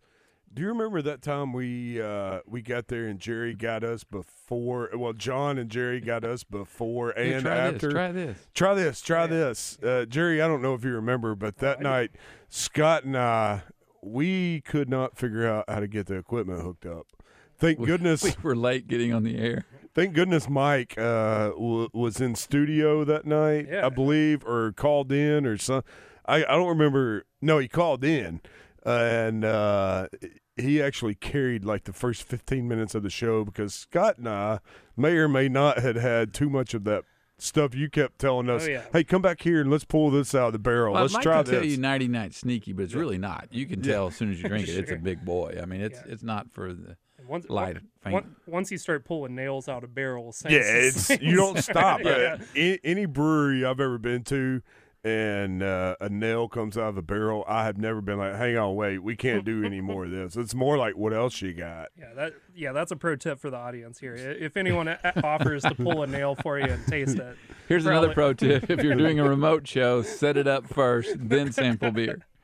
do you remember that time we uh, we got there and Jerry got us before? Well, John and Jerry got us before Here, and try after. This, try this. Try this. Try this. Uh, Jerry, I don't know if you remember, but that night, Scott and I, we could not figure out how to get the equipment hooked up. Thank We- goodness. we were late getting on the air. Thank goodness Mike uh, w- was in studio that night, Yeah. I believe, or called in or some. I, I don't remember. No, he called in, and uh, he actually carried like the first 15 minutes of the show because Scott and I may or may not had had too much of that stuff you kept telling us. Oh, yeah. Hey, come back here and let's pull this out of the barrel. Well, let's Mike try can tell this. you 99 sneaky, but it's really not. You can tell as soon as you drink it, it's a big boy. I mean, it's Yeah. it's not for the once light on- faint. on- once you start pulling nails out of barrels, Yeah, it's you don't stop. yeah. Uh, any, any brewery I've ever been to, and uh, a nail comes out of a barrel, I have never been like, "Hang on, wait, we can't do any more of this." It's more like, "What else you got?" Yeah, that yeah, that's a pro tip for the audience here. If anyone offers to pull a nail for you and taste it, Here's another pro tip: if you're doing a remote show, set it up first, then sample beer.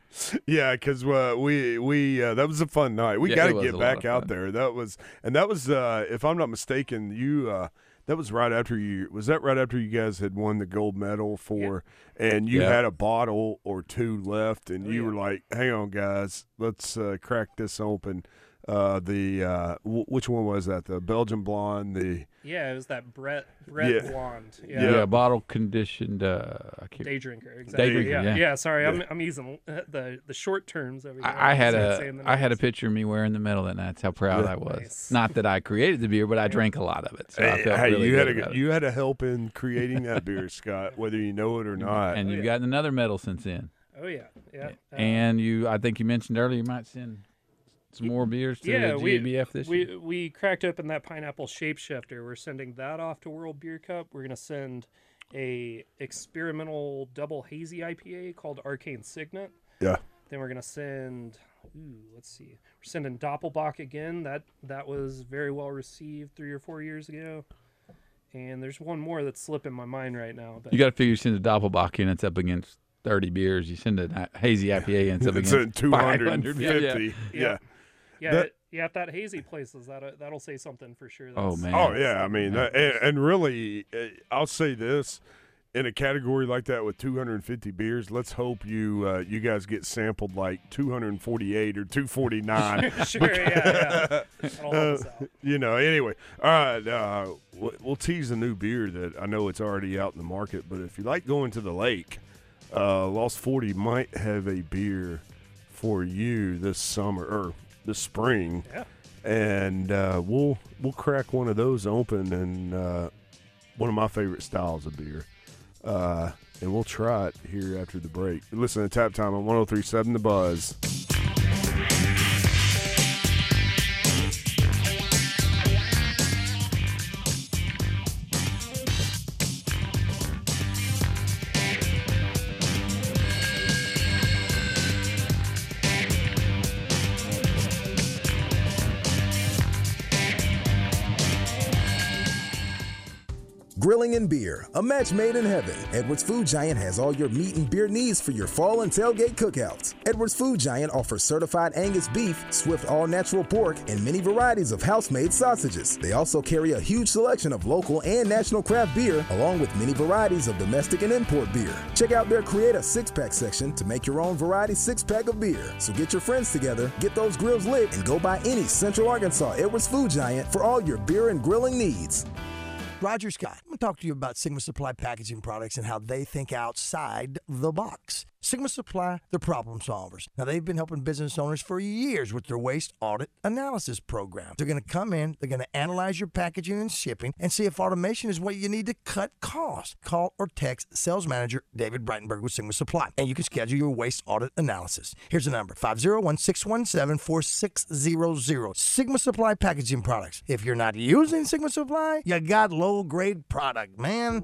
Yeah, because uh, we we uh, that was a fun night. We Yeah, got to get back out there. That was and that was uh, if I'm not mistaken, you uh, that was right after you was that right after you guys had won the gold medal for and you Yeah. had a bottle or two left and Oh, you yeah. were like, "Hang on, guys, let's uh, crack this open." Uh, the uh, w- which one was that? The Belgian blonde. The yeah, it was that Brett Brett Yeah. blonde. Yeah, Yeah. bottle conditioned. Uh, I can't- Day drinker, exactly. drinker, yeah. yeah. sorry, I'm, I'm using uh, the the short terms over here. I, I had instead of a saying the I had a picture of me wearing the medal that night. That's how proud Yeah. I was. Nice. Not that I created the beer, but I drank a lot of it, so I hey, felt hey, really you good had about a it. you had a help in creating that beer, Scott, whether you know it or not. and Oh, you've yeah. gotten another medal since then. Oh yeah, yeah. Uh, And you, I think you mentioned earlier, you might send some more beers to yeah, the we, GABF this we, year? We cracked open that pineapple shapeshifter. We're sending that off to World Beer Cup. We're gonna send a experimental double hazy IPA called Arcane Signet. Yeah. Then we're gonna send. Ooh, let's see. We're sending Doppelbock again. That that was very well received three or four years ago. And there's one more that's slipping my mind right now. But You got to figure you send a Doppelbock in, it's up against 30 beers. You send a hazy IPA in, it's up It's against at 500. 250. Yeah. Yeah, That- it- yeah. If that hazy places, that that'll say something for sure. Oh, man. Oh yeah, I mean, uh, and, and really, uh, I'll say this: in a category like that with 250 beers, let's hope you uh, you guys get sampled like 248 or 249. Sure, yeah, yeah. That'll help us Uh, you know. Anyway, all right, uh, we'll we'll tease a new beer that I know it's already out in the market, but if you like going to the lake, uh, Lost 40 might have a beer for you this summer or this spring Yeah. and uh, we'll we'll crack one of those open and uh, one of my favorite styles of beer, uh, and we'll try it here after the break. Listen to Tap Time on 103.7 The Buzz. And Beer, a match made in heaven. Edwards Food Giant has all your meat and beer needs for your fall and tailgate cookouts. Edwards Food Giant offers certified Angus beef, Swift all natural pork, and many varieties of house made sausages. They also carry a huge selection of local and national craft beer, along with many varieties of domestic and import beer. Check out their Create a Six Pack section to make your own variety six pack of beer. So get your friends together, get those grills lit, and go by any Central Arkansas Edwards Food Giant for all your beer and grilling needs. Roger Scott. I'm going to talk to you about Sigma Supply packaging products and how they think outside the box. Sigma Supply, they're problem solvers. Now, they've been helping business owners for years with their waste audit analysis program. They're going to come in, they're going to analyze your packaging and shipping, and see if automation is what you need to cut costs. Call or text sales manager David Breitenberg with Sigma Supply, and you can schedule your waste audit analysis. Here's the number 501 617 4600. Sigma Supply packaging products. If you're not using Sigma Supply, you got low grade product, man.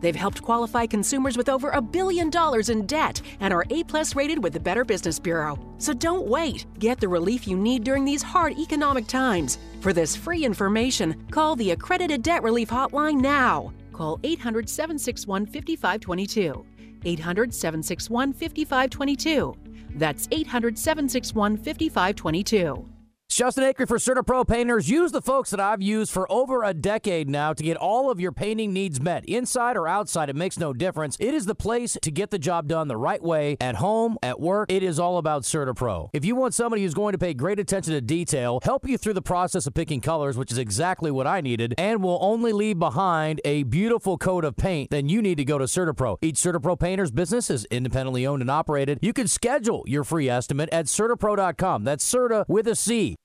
They've helped qualify consumers with over a billion dollars in debt and are A plus rated with the Better Business Bureau. So don't wait. Get the relief you need during these hard economic times. For this free information, call the Accredited Debt Relief Hotline now. Call 800 761 5522. 800 761 5522. That's 800 761 5522. It's Justin Acri for CertaPro Painters. Use the folks that I've used for over a decade now to get all of your painting needs met. Inside or outside, it makes no difference. It is the place to get the job done the right way. At home, at work, it is all about CertaPro. If you want somebody who's going to pay great attention to detail, help you through the process of picking colors, which is exactly what I needed, and will only leave behind a beautiful coat of paint, then you need to go to CertaPro. Each CertaPro Painters business is independently owned and operated. You can schedule your free estimate at CertaPro.com. That's Certa with a C.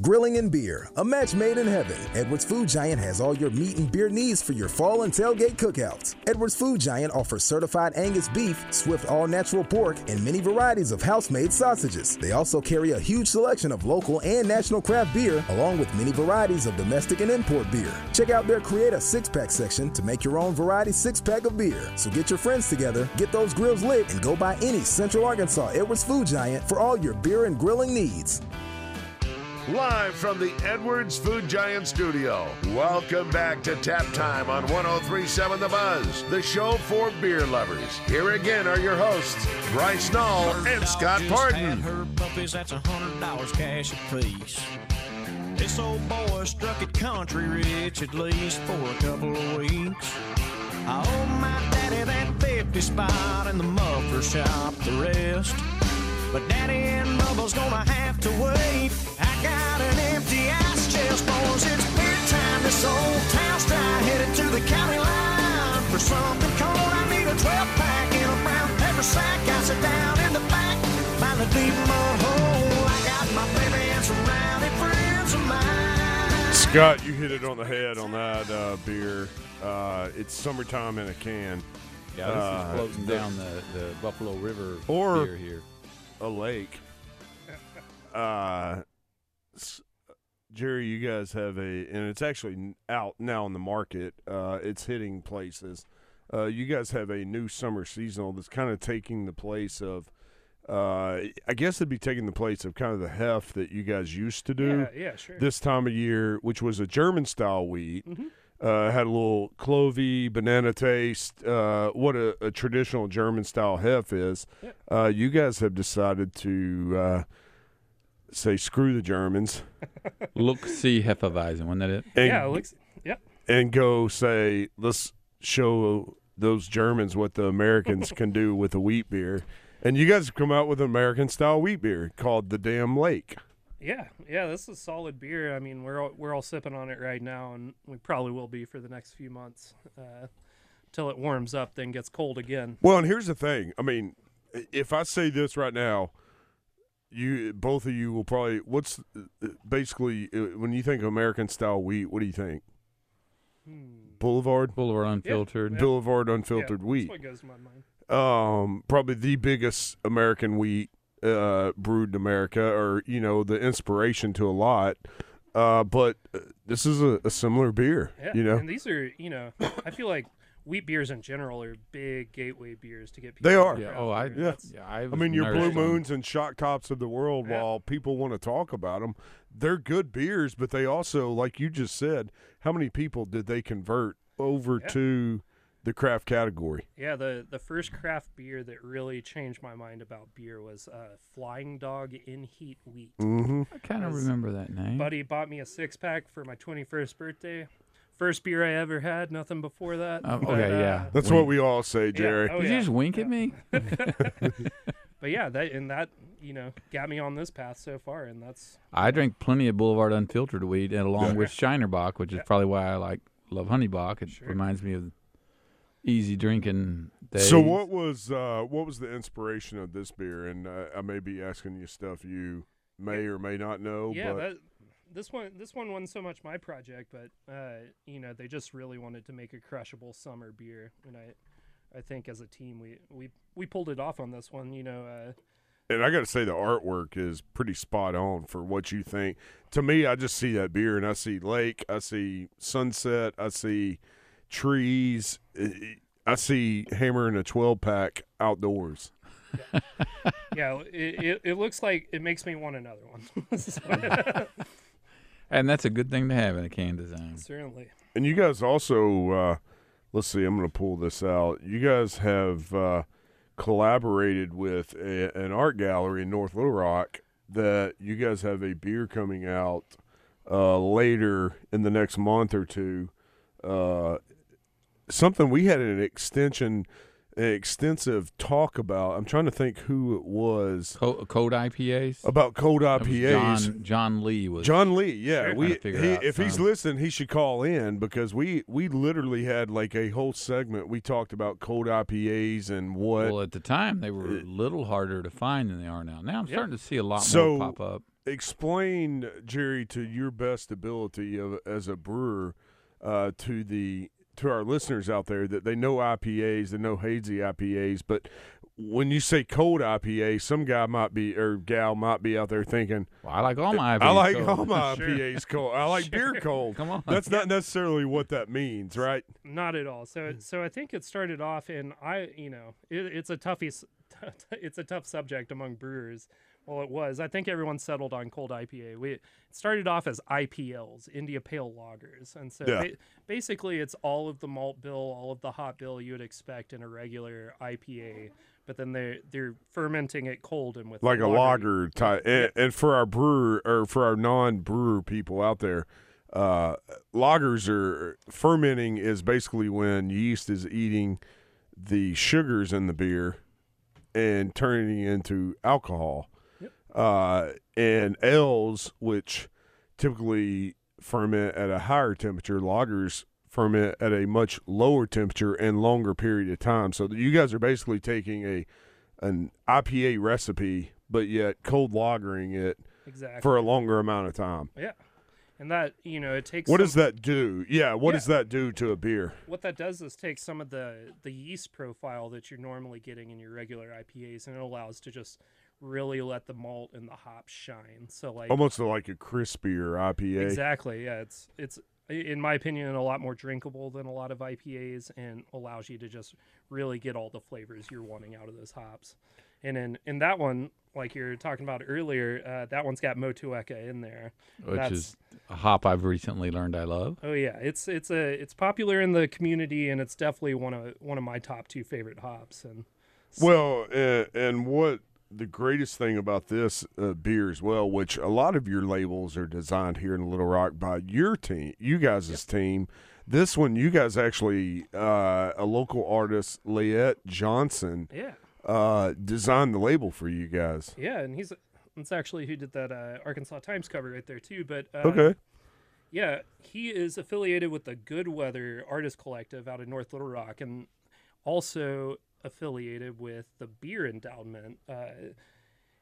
Grilling and Beer, a match made in heaven. Edwards Food Giant has all your meat and beer needs for your fall and tailgate cookouts. Edwards Food Giant offers certified Angus beef, Swift all natural pork, and many varieties of house made sausages. They also carry a huge selection of local and national craft beer, along with many varieties of domestic and import beer. Check out their Create a Six Pack section to make your own variety six pack of beer. So get your friends together, get those grills lit, and go by any Central Arkansas Edwards Food Giant for all your beer and grilling needs. Live from the Edwards Food Giant Studio. Welcome back to Tap Time on 1037 The Buzz, the show for beer lovers. Here again are your hosts, Bryce Nall and Scott Parton. Her puppies, that's a hundred dollars cash apiece. This old boy struck it country rich at least for a couple of weeks. I owe my daddy that 50 spot in the muffler shop, the rest. But daddy and Bubba's gonna have to wait. I got an empty ass chest, boys. It's beer time. This old town's dry, headed to the county line. For something cold, I need a 12 pack in a brown paper sack. I sit down in the back by the deep mud hole. I got my baby and some rowdy friends of mine. Scott, you hit it on the head on that uh, beer. Uh, it's summertime in a can. Yeah, this Uh, is floating down the, the Buffalo River or beer here. A lake. Uh, Jerry, you guys have a, and it's actually out now in the market. Uh, it's hitting places. Uh, you guys have a new summer seasonal that's kind of taking the place of. Uh, I guess it'd be taking the place of kind of the heft that you guys used to do. Yeah, yeah, sure. This time of year, which was a German style wheat, Mhm. Uh, had a little clovey, banana taste. Uh, what a, a traditional German style hef is. Yeah. Uh, you guys have decided to uh, say screw the Germans Look, see, Hefeweizen. Wasn't that it? and, yeah, it looks. Yep. and go say let's show those Germans what the Americans can do with a wheat beer. And you guys have come out with an American style wheat beer called the Damn Lake. Yeah, yeah, this is solid beer. I mean, we're all, we're all sipping on it right now, and we probably will be for the next few months, uh, till it warms up, then gets cold again. Well, and here's the thing. I mean, if I say this right now, you both of you will probably. What's uh, basically uh, when you think of American style wheat? What do you think? Boulevard, Boulevard Unfiltered. yeah. Boulevard unfiltered yeah, wheat. That's what goes to my mind. Um, probably the biggest American wheat uh, brewed in America, or you know, the inspiration to a lot. Uh, but uh, this is a, a similar beer. Yeah, You know, and these are, you know, I feel like wheat beers in general are big gateway beers to get people. They are. craft oh, I- Yeah. That's- Yeah, I, I mean, your Blue Moons and Shock Tops of the world, Yeah. while people want to talk about them, they're good beers, but they also, like you just said, how many people did they convert over Yeah. to the craft category? Yeah, the the first craft beer that really changed my mind about beer was uh, Flying Dog in Heat Wheat. Mm-hmm. I kind of remember that name. Buddy bought me a six pack for my 21st birthday. First beer I ever had, nothing before that. Oh, but, okay, uh, yeah. That's what we all say, Jerry. oh, Did yeah. you just wink at me? But yeah, that and that you know got me on this path so far, and that's I drink plenty of Boulevard Unfiltered wheat, and along Yeah. with Shiner Bock, which is probably why I like love Honey Bock. It Sure. reminds me of easy drinking days. So, what was uh, what was the inspiration of this beer? And uh, I may be asking you stuff you may or may not know. yeah. but That this one this one wasn't so much my project, but uh, you know they just really wanted to make a crushable summer beer, and I I think as a team we we we pulled it off on this one. You know. Uh, And I got to say, the artwork is pretty spot on for what you think. To me, I just see that beer and I see lake, I see sunset, I see trees, I see hammering a 12 pack outdoors. yeah, it, it, it looks like it makes me want another one. So- and that's a good thing to have in a can design. Certainly. And you guys also, uh, let's see, I'm going to pull this out. You guys have uh, collaborated with a, an art gallery in North Little Rock that you guys have a beer coming out uh, later in the next month or two. Uh, something we had an extension, an extensive talk about. I'm trying to think who it was Co- Code IPAs about cold IPAs. John, John Lee was John Lee, yeah, we he, out if he's listening, he should call in because we we literally had like a whole segment. We talked about cold IPAs and what. Well, at the time they were a little harder to find than they are now. Now I'm Yeah. starting to see a lot so more pop up. explain Jerry to your best ability of, as a brewer uh, to the to our listeners out there that they know IPAs, they know hazy IPAs, but when you say cold IPA, some guy might be or gal might be out there thinking, well, "I like all my I IPAs like cold." all my Sure. IPAs cold. I like beer cold. Come on. that's not necessarily what that means, right? Not at all. So, hmm. so I think it started off in I, you know, it, it's a toughie, s- it's a tough subject among brewers. Well, it was. I think everyone settled on cold IPA. We it started off as IPLs, India Pale Lagers, and so Yeah. ba- basically it's all of the malt bill, all of the hop bill you would expect in a regular IPA, but then they they're fermenting it cold and with like a lager type. And, and for our brewer or for our non-brewer people out there, uh, lagers are fermenting is basically when yeast is eating the sugars in the beer and turning it into alcohol. Uh, and ales, which typically ferment at a higher temperature, lagers ferment at a much lower temperature and longer period of time. So you guys are basically taking a an IPA recipe, but yet cold lagering it Exactly. for a longer amount of time. Yeah, and that you know it takes. What some- does that do? Yeah, what Yeah. does that do to a beer? what that does is take some of the the yeast profile that you're normally getting in your regular IPAs, and it allows to just really let the malt and the hops shine. So like Almost like a crispier IPA. exactly, yeah. It's it's in my opinion a lot more drinkable than a lot of IPAs, and allows you to just really get all the flavors you're wanting out of those hops. And in in that one, like you're talking about earlier, uh, that one's got Motueka in there, which That's- is a hop I've recently learned I love. Oh yeah, it's it's a it's popular in the community, and it's definitely one of one of my top two favorite hops. And Well, uh, and what the greatest thing about this uh, beer as well, which a lot of your labels are designed here in Little Rock by your team, you guys' team. This one, you guys actually, uh, a local artist, Leette Johnson, Yeah. uh, designed the label for you guys. yeah, and he's that's actually who did that uh, Arkansas Times cover right there too. But uh, Okay. yeah, he is affiliated with the Good Weather Artist Collective out of North Little Rock, and also affiliated with the Beer Endowment. Uh,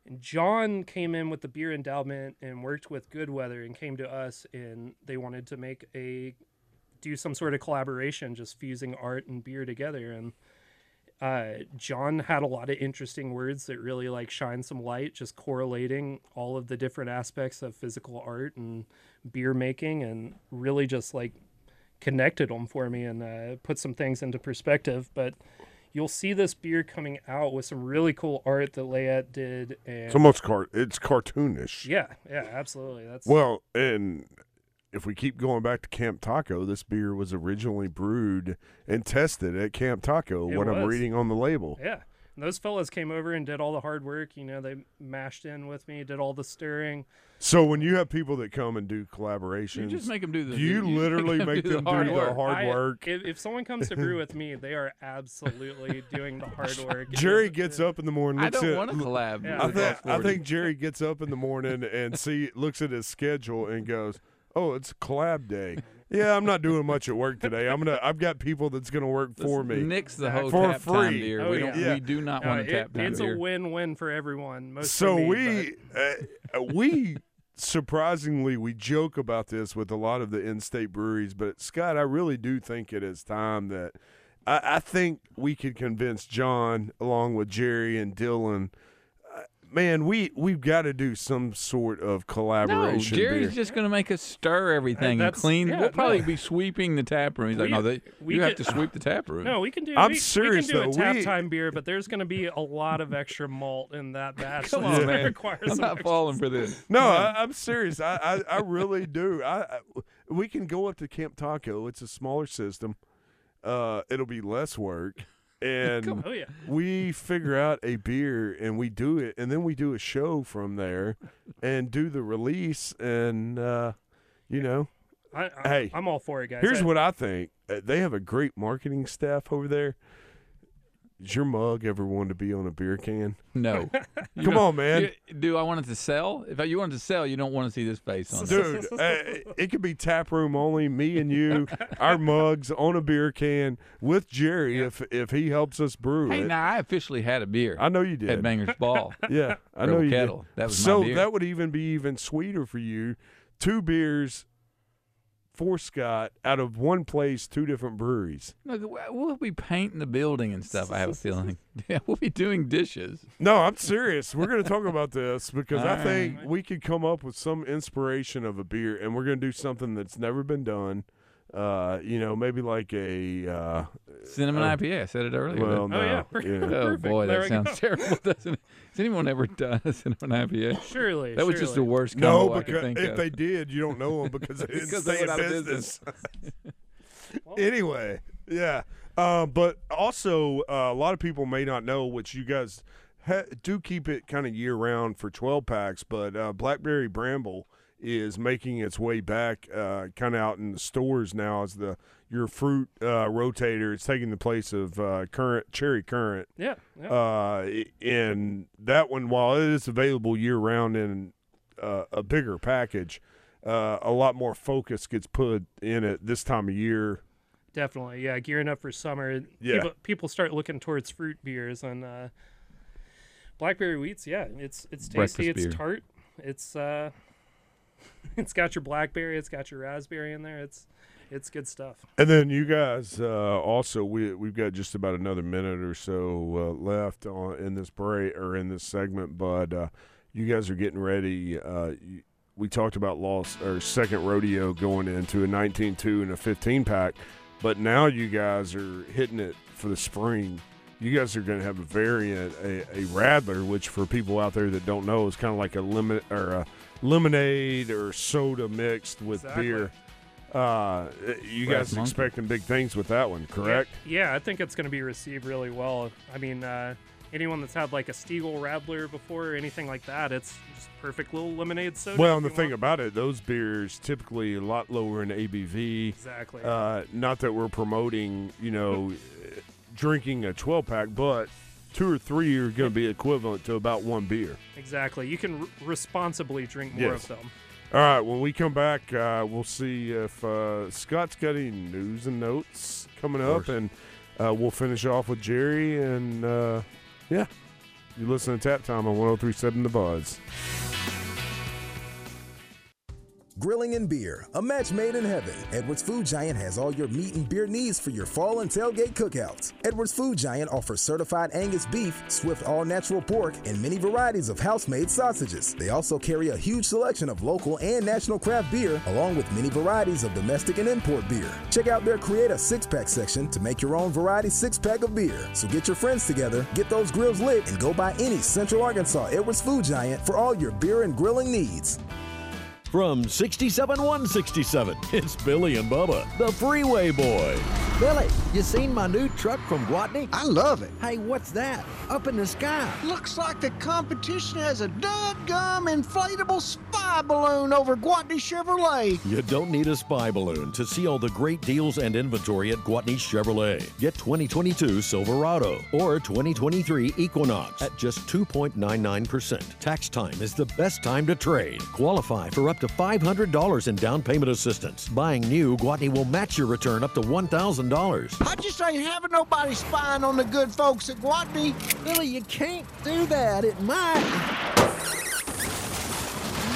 and John came in with the Beer Endowment and worked with Good Weather and came to us, and they wanted to make a do some sort of collaboration, just fusing art and beer together. And uh, John had a lot of interesting words that really like shine some light, just correlating all of the different aspects of physical art and beer making, and really just like connected them for me and uh, put some things into perspective. But you'll see this beer coming out with some really cool art that Layette did, and It's almost car- it's cartoonish. yeah, yeah, absolutely. That's Well, and if we keep going back to Camp Taco, this beer was originally brewed and tested at Camp Taco. It what I'm reading on the label. Yeah. And those fellas came over and did all the hard work. You know, they mashed in with me, did all the stirring. So when you have people that come and do collaborations, you just make 'em do the- Do you, you make literally 'em make do the them do hard the work. hard I- work? If, if someone comes to brew with me, they are absolutely doing the hard work. Jerry gets up in the morning. I don't wanna collab Yeah. I, with think, Golf I think Jerry gets up in the morning and see looks at his schedule and goes, "Oh, it's collab day." Yeah, I'm not doing much at work today. I'm gonna. I've got people that's gonna work for me. nix the whole for tap free. time beer. Oh, we yeah. don't. We do not No, want to tap time It's beer. a win-win for everyone. Most so me, we uh, we surprisingly we joke about this with a lot of the in-state breweries but scott i really do think it is time that i, I think we could convince john along with jerry and dylan uh, man we we've got to do some sort of collaboration. no, collaboration Jerry's beer. just going to make us stir everything and that's- clean. yeah, we'll probably no. be sweeping the tap room. He's like, We- no, they, we you have to sweep the tap room. no, we can do. I'm we, serious, we can do though. a tap We- time beer, but there's going to be a lot of extra malt in that batch. Come that's on, man. require I'm some not extra falling for this. no I, i'm serious I, I i really do I, I we can go up to camp taco it's a smaller system uh it'll be less work and Oh, yeah. we figure out a beer and we do it, and then we do a show from there and do the release, and uh, you know, I, I, hey, I'm all for it, guys. Here's I- what I think: Uh, they have a great marketing staff over there. Does your mug ever want to be on a beer can? No. You Come on, man. you- do I want it to sell? If you want it to sell, you don't want to see this face on it. Dude, uh, it could be tap room only. Me and you, our mugs on a beer can with Jerry if if he helps us brew Hey, it. now I officially had a beer. I know you did. At Banger's Ball. Yeah, I know Rebel you Kettle. did. That was so my beer. that would even be even sweeter for you. Two beers for Scott out of one place, two different breweries. Look, we'll be painting the building and stuff. I have a feeling. Yeah, we'll be doing dishes. No, I'm serious. We're going to talk about this because I All think we could come up with some inspiration of a beer, and we're going to do something that's never been done. Uh, you know, maybe like a uh, Cinnamon uh, IPA. I said it earlier. Well, but- no, yeah. Oh boy, There that sounds go. terrible, doesn't it? Has anyone ever done a cinnamon IPA? Surely, That was just the worst No, combo I could because think if of. they did, you don't know them because they didn't Because they stay in out of business. business. anyway, yeah. Uh, but also, uh, a lot of people may not know, which you guys ha- do keep it kind of year round for 12 packs, but uh, Blackberry Bramble is making its way back uh, kind of out in the stores now as the your fruit uh, rotator. It's taking the place of uh, current cherry current. Yeah, yeah. Uh, and that one, while it is available year round in uh, a bigger package, uh, a lot more focus gets put in it this time of year. Definitely, yeah. Gearing up for summer. Yeah. People, people start looking towards fruit beers and uh, blackberry wheats. Yeah, it's it's tasty. Breakfast it's beer. tart. It's uh, it's got your blackberry. It's got your raspberry in there. It's it's good stuff. And then you guys uh, also we we've got just about another minute or so uh, left on in this break or in this segment, but uh, you guys are getting ready. Uh, you, we talked about lost or second rodeo going into a 19-2 and a 15 pack, but now you guys are hitting it for the spring. You guys are going to have a variant, a, a Radler, which for people out there that don't know is kind of like a limit or a lemonade or soda mixed with Exactly. beer. Uh, you Brass guys Monkey. expecting big things with that one, correct? Yeah, I think it's going to be received really well. I mean, uh, anyone that's had like a Stiegl Radler before or anything like that, it's just perfect little lemonade soda. Well, and the thing want. about it, those beers typically a lot lower in ABV. Exactly. Uh, not that we're promoting, you know, uh, drinking a 12 pack, but two or three are going to be equivalent to about one beer. Exactly. You can r- responsibly drink more Yes. of them. All right, when we come back, uh, we'll see if uh, Scott's got any news and notes coming up, and uh, we'll finish off with Jerry. And uh, yeah, you listen to Tap Time on 1037 The Buzz. Grilling and beer, a match made in heaven. Edwards Food Giant has all your meat and beer needs for your fall and tailgate cookouts. Edwards Food Giant offers certified Angus beef, Swift all natural pork, and many varieties of house made sausages. They also carry a huge selection of local and national craft beer, along with many varieties of domestic and import beer. Check out their Create a Six Pack section to make your own variety six pack of beer. So get your friends together, get those grills lit, and go by any Central Arkansas Edwards Food Giant for all your beer and grilling needs. From 67 167, it's Billy and Bubba, the Freeway Boys. Billy, you seen my new truck from Gwatney? I love it. Hey, what's that? Up in the sky. Looks like the competition has a dud-gum inflatable spy balloon over Gwatney Chevrolet. You don't need a spy balloon to see all the great deals and inventory at Gwatney Chevrolet. Get 2022 Silverado or 2023 Equinox at just 2.99%. Tax time is the best time to trade. Qualify for up to $500 in down payment assistance. Buying new, Gwatney will match your return up to $1,000. I just ain't having nobody spying on the good folks at Gwatney. Billy, you can't do that. It might.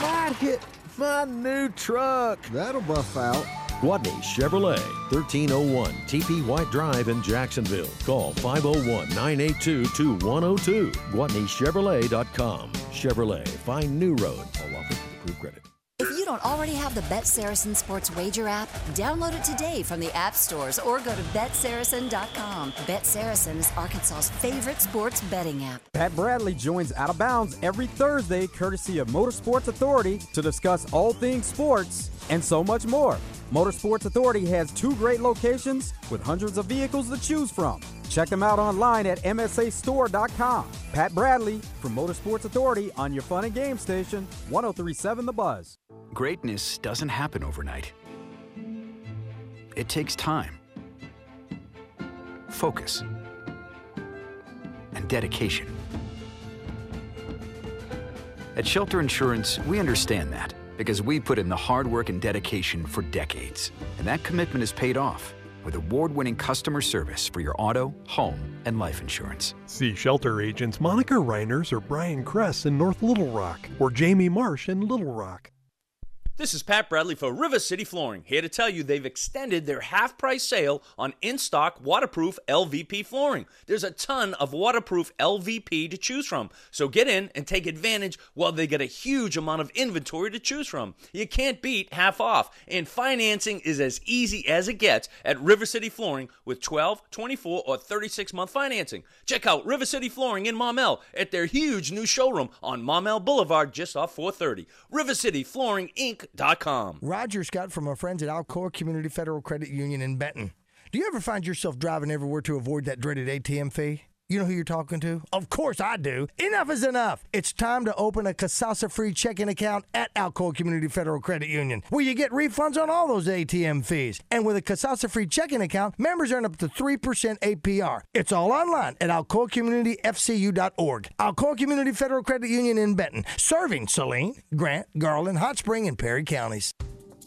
might hit my new truck. That'll buff out. Gwatney Chevrolet, 1301 TP White Drive in Jacksonville. Call 501 982 2102. GwatneyChevrolet.com. Chevrolet, find new roads. All offers with approved credit. If you don't already have the Bet Saracen Sports Wager app? Download it today from the app stores or go to betsaracen.com. Bet Saracen is Arkansas's favorite sports betting app. Pat Bradley joins Out of Bounds every Thursday, courtesy of Motorsports Authority, to discuss all things sports and so much more. Motorsports Authority has two great locations with hundreds of vehicles to choose from. Check them out online at msastore.com. Pat Bradley from Motorsports Authority on your fun and game station, 1037 The Buzz. Greatness doesn't happen overnight. It takes time, focus, and dedication. At Shelter Insurance, we understand that because we put in the hard work and dedication for decades. And that commitment is paid off with award winning customer service for your auto, home, and life insurance. See shelter agents Monica Reiners or Brian Kress in North Little Rock or Jamie Marsh in Little Rock. This is Pat Bradley for River City Flooring, here to tell you they've extended their half price sale on in stock waterproof LVP flooring. There's a ton of waterproof LVP to choose from, so get in and take advantage while they get a huge amount of inventory to choose from. You can't beat half off, and financing is as easy as it gets at River City Flooring with 12, 24, or 36 month financing. Check out River City Flooring in Maumelle at their huge new showroom on Maumelle Boulevard just off 430. River City Flooring Inc. Roger Scott from our friends at Alcoa Community Federal Credit Union in Benton. Do you ever find yourself driving everywhere to avoid that dreaded ATM fee? You know who you're talking to? Of course I do. Enough is enough. It's time to open a Kasasa free checking account at Alcoa Community Federal Credit Union, where you get refunds on all those ATM fees. And with a Kasasa free checking account, members earn up to 3% APR. It's all online at alcoacommunityfcu.org. Alcoa Community Federal Credit Union in Benton, serving Saline, Grant, Garland, Hot Spring, and Perry counties.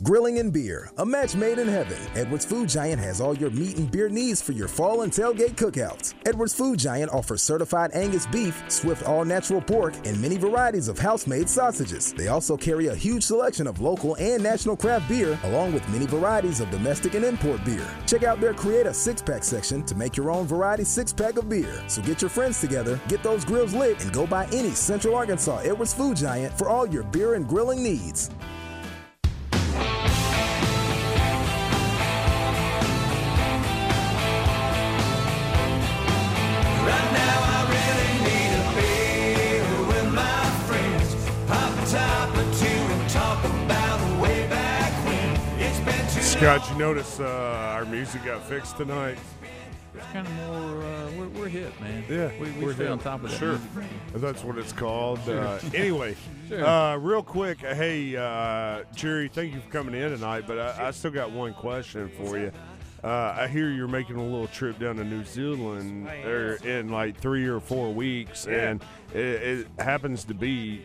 Grilling and beer, a match made in heaven. Edwards Food Giant has all your meat and beer needs for your fall and tailgate cookouts. Edwards Food Giant offers certified Angus beef, Swift all natural pork, and many varieties of house made sausages. They also carry a huge selection of local and national craft beer, along with many varieties of domestic and import beer. Check out their Create a Six Pack section to make your own variety six pack of beer. So get your friends together, get those grills lit, and go by any Central Arkansas Edwards Food Giant for all your beer and grilling needs. Been too Scott, you notice uh, our music got fixed tonight? It's kind of more. Uh, we're, we're hip, man. Yeah, we, we we're stay hip. on top of that. Sure, music, that's what it's called. Sure. Uh, anyway, Sure. uh, real quick, uh, hey uh, Jerry, thank you for coming in tonight. But I, I still got one question for you. Uh, I hear you're making a little trip down to New Zealand I am. er, in like three or four weeks, Yeah. and it, it happens to be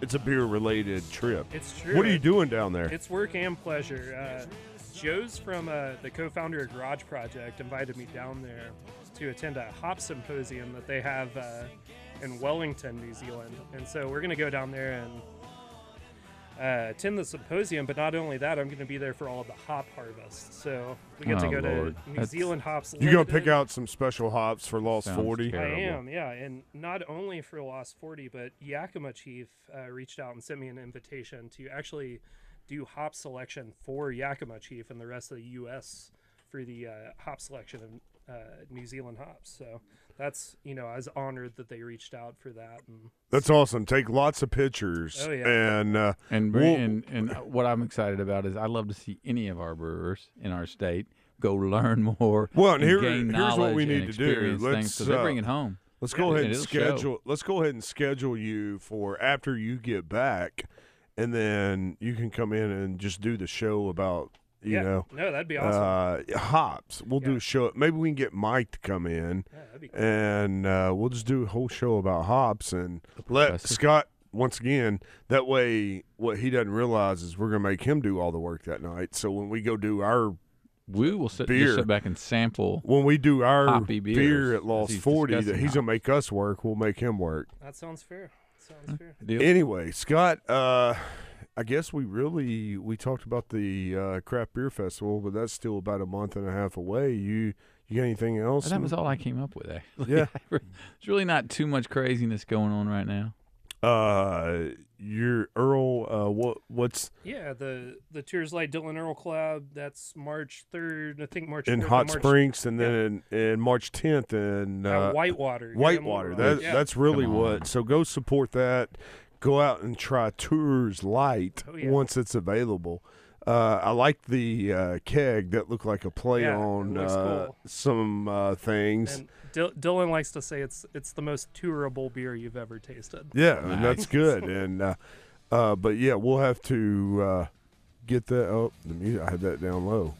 it's a beer related trip. It's true. What are you doing down there? It's work and pleasure. Uh, Jos from uh, the co-founder of Garage Project invited me down there to attend a hop symposium that they have uh, in Wellington, New Zealand, and so we're gonna go down there and uh, attend the symposium. But not only that, I'm gonna be there for all of the hop harvest. So we get to Oh, go Lord. to New That's- Zealand Hops. You gonna pick out some special hops for Lost Sounds Forty? I am, yeah, and not only for Lost 40, but Yakima Chief uh, reached out and sent me an invitation to actually do hop selection for Yakima Chief and the rest of the U.S. for the uh, hop selection of uh, New Zealand hops. So that's you know I was honored that they reached out for that. And That's awesome. Take lots of pictures. Oh, yeah. And uh, And, we'll- and and what I'm excited about is I love to see any of our brewers in our state go learn more. Well, and here, gain here's what we need to do. experience things, Let's 'cause they uh, bring it home. Let's go ahead and it'll show. schedule. Let's go ahead and schedule you for after you get back, and then you can come in and just do the show about you Yeah. know. No, that'd be awesome. Uh, hops. We'll do a show. Maybe we can get Mike to come in, that'd be cool. and uh, we'll just do a whole show about hops and let Scott. Once again, that way, what he doesn't realize is we're gonna make him do all the work that night. So when we go do our we will sit, beer sit back and sample. when we do our hoppy beer at Lost he's Forty, that he's gonna make us work. We'll make him work. that sounds fair. Sounds fair. Anyway, Scott, uh, I guess we really we talked about the uh, craft beer festival, but that's still about a month and a half away. You you got anything else? That was all I came up with. Actually. Yeah. There's really not too much craziness going on right now. Uh, your Earl. Uh, what what's Yeah, the the Tears Light Dylan Earl Club. That's March third. I think March in 4th Hot March, Springs, and then in, in March 10th in Uh, Whitewater. Yeah, Whitewater. Whitewater. That, Yeah. That's really what. So go support that. Go out and try Tours Light Oh, yeah. once it's available. Uh, I like the uh, keg that looked like a play Yeah, on uh, cool. some uh, things. And Dil- Dylan likes to say it's it's the most tourable beer you've ever tasted. Yeah, and that's good. And uh, uh, but yeah, we'll have to uh, get that. Oh, the music. I had that down low.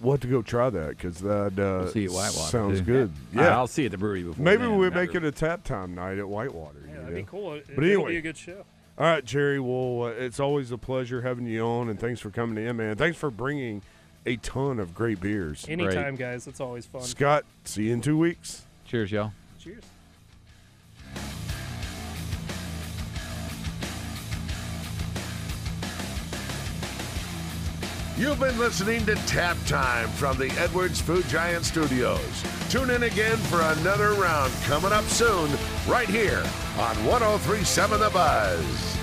We'll have to go try that because that uh, We'll see at Whitewater, sounds too. good. Yeah. Yeah, I'll see you at the brewery before Maybe then. we'll make it a tap time night at Whitewater. Yeah, you that'd be cool. It, But it'll anyway, be a good show. All right, Jerry. Well, uh, it's always a pleasure having you on, and thanks for coming in, man. Thanks for bringing a ton of great beers. Anytime, guys. It's always fun. Scott, see you in two weeks. Cheers, y'all. Cheers. You've been listening to Tap Time from the Edwards Food Giant Studios. Tune in again for another round coming up soon, right here on 1037 The Buzz.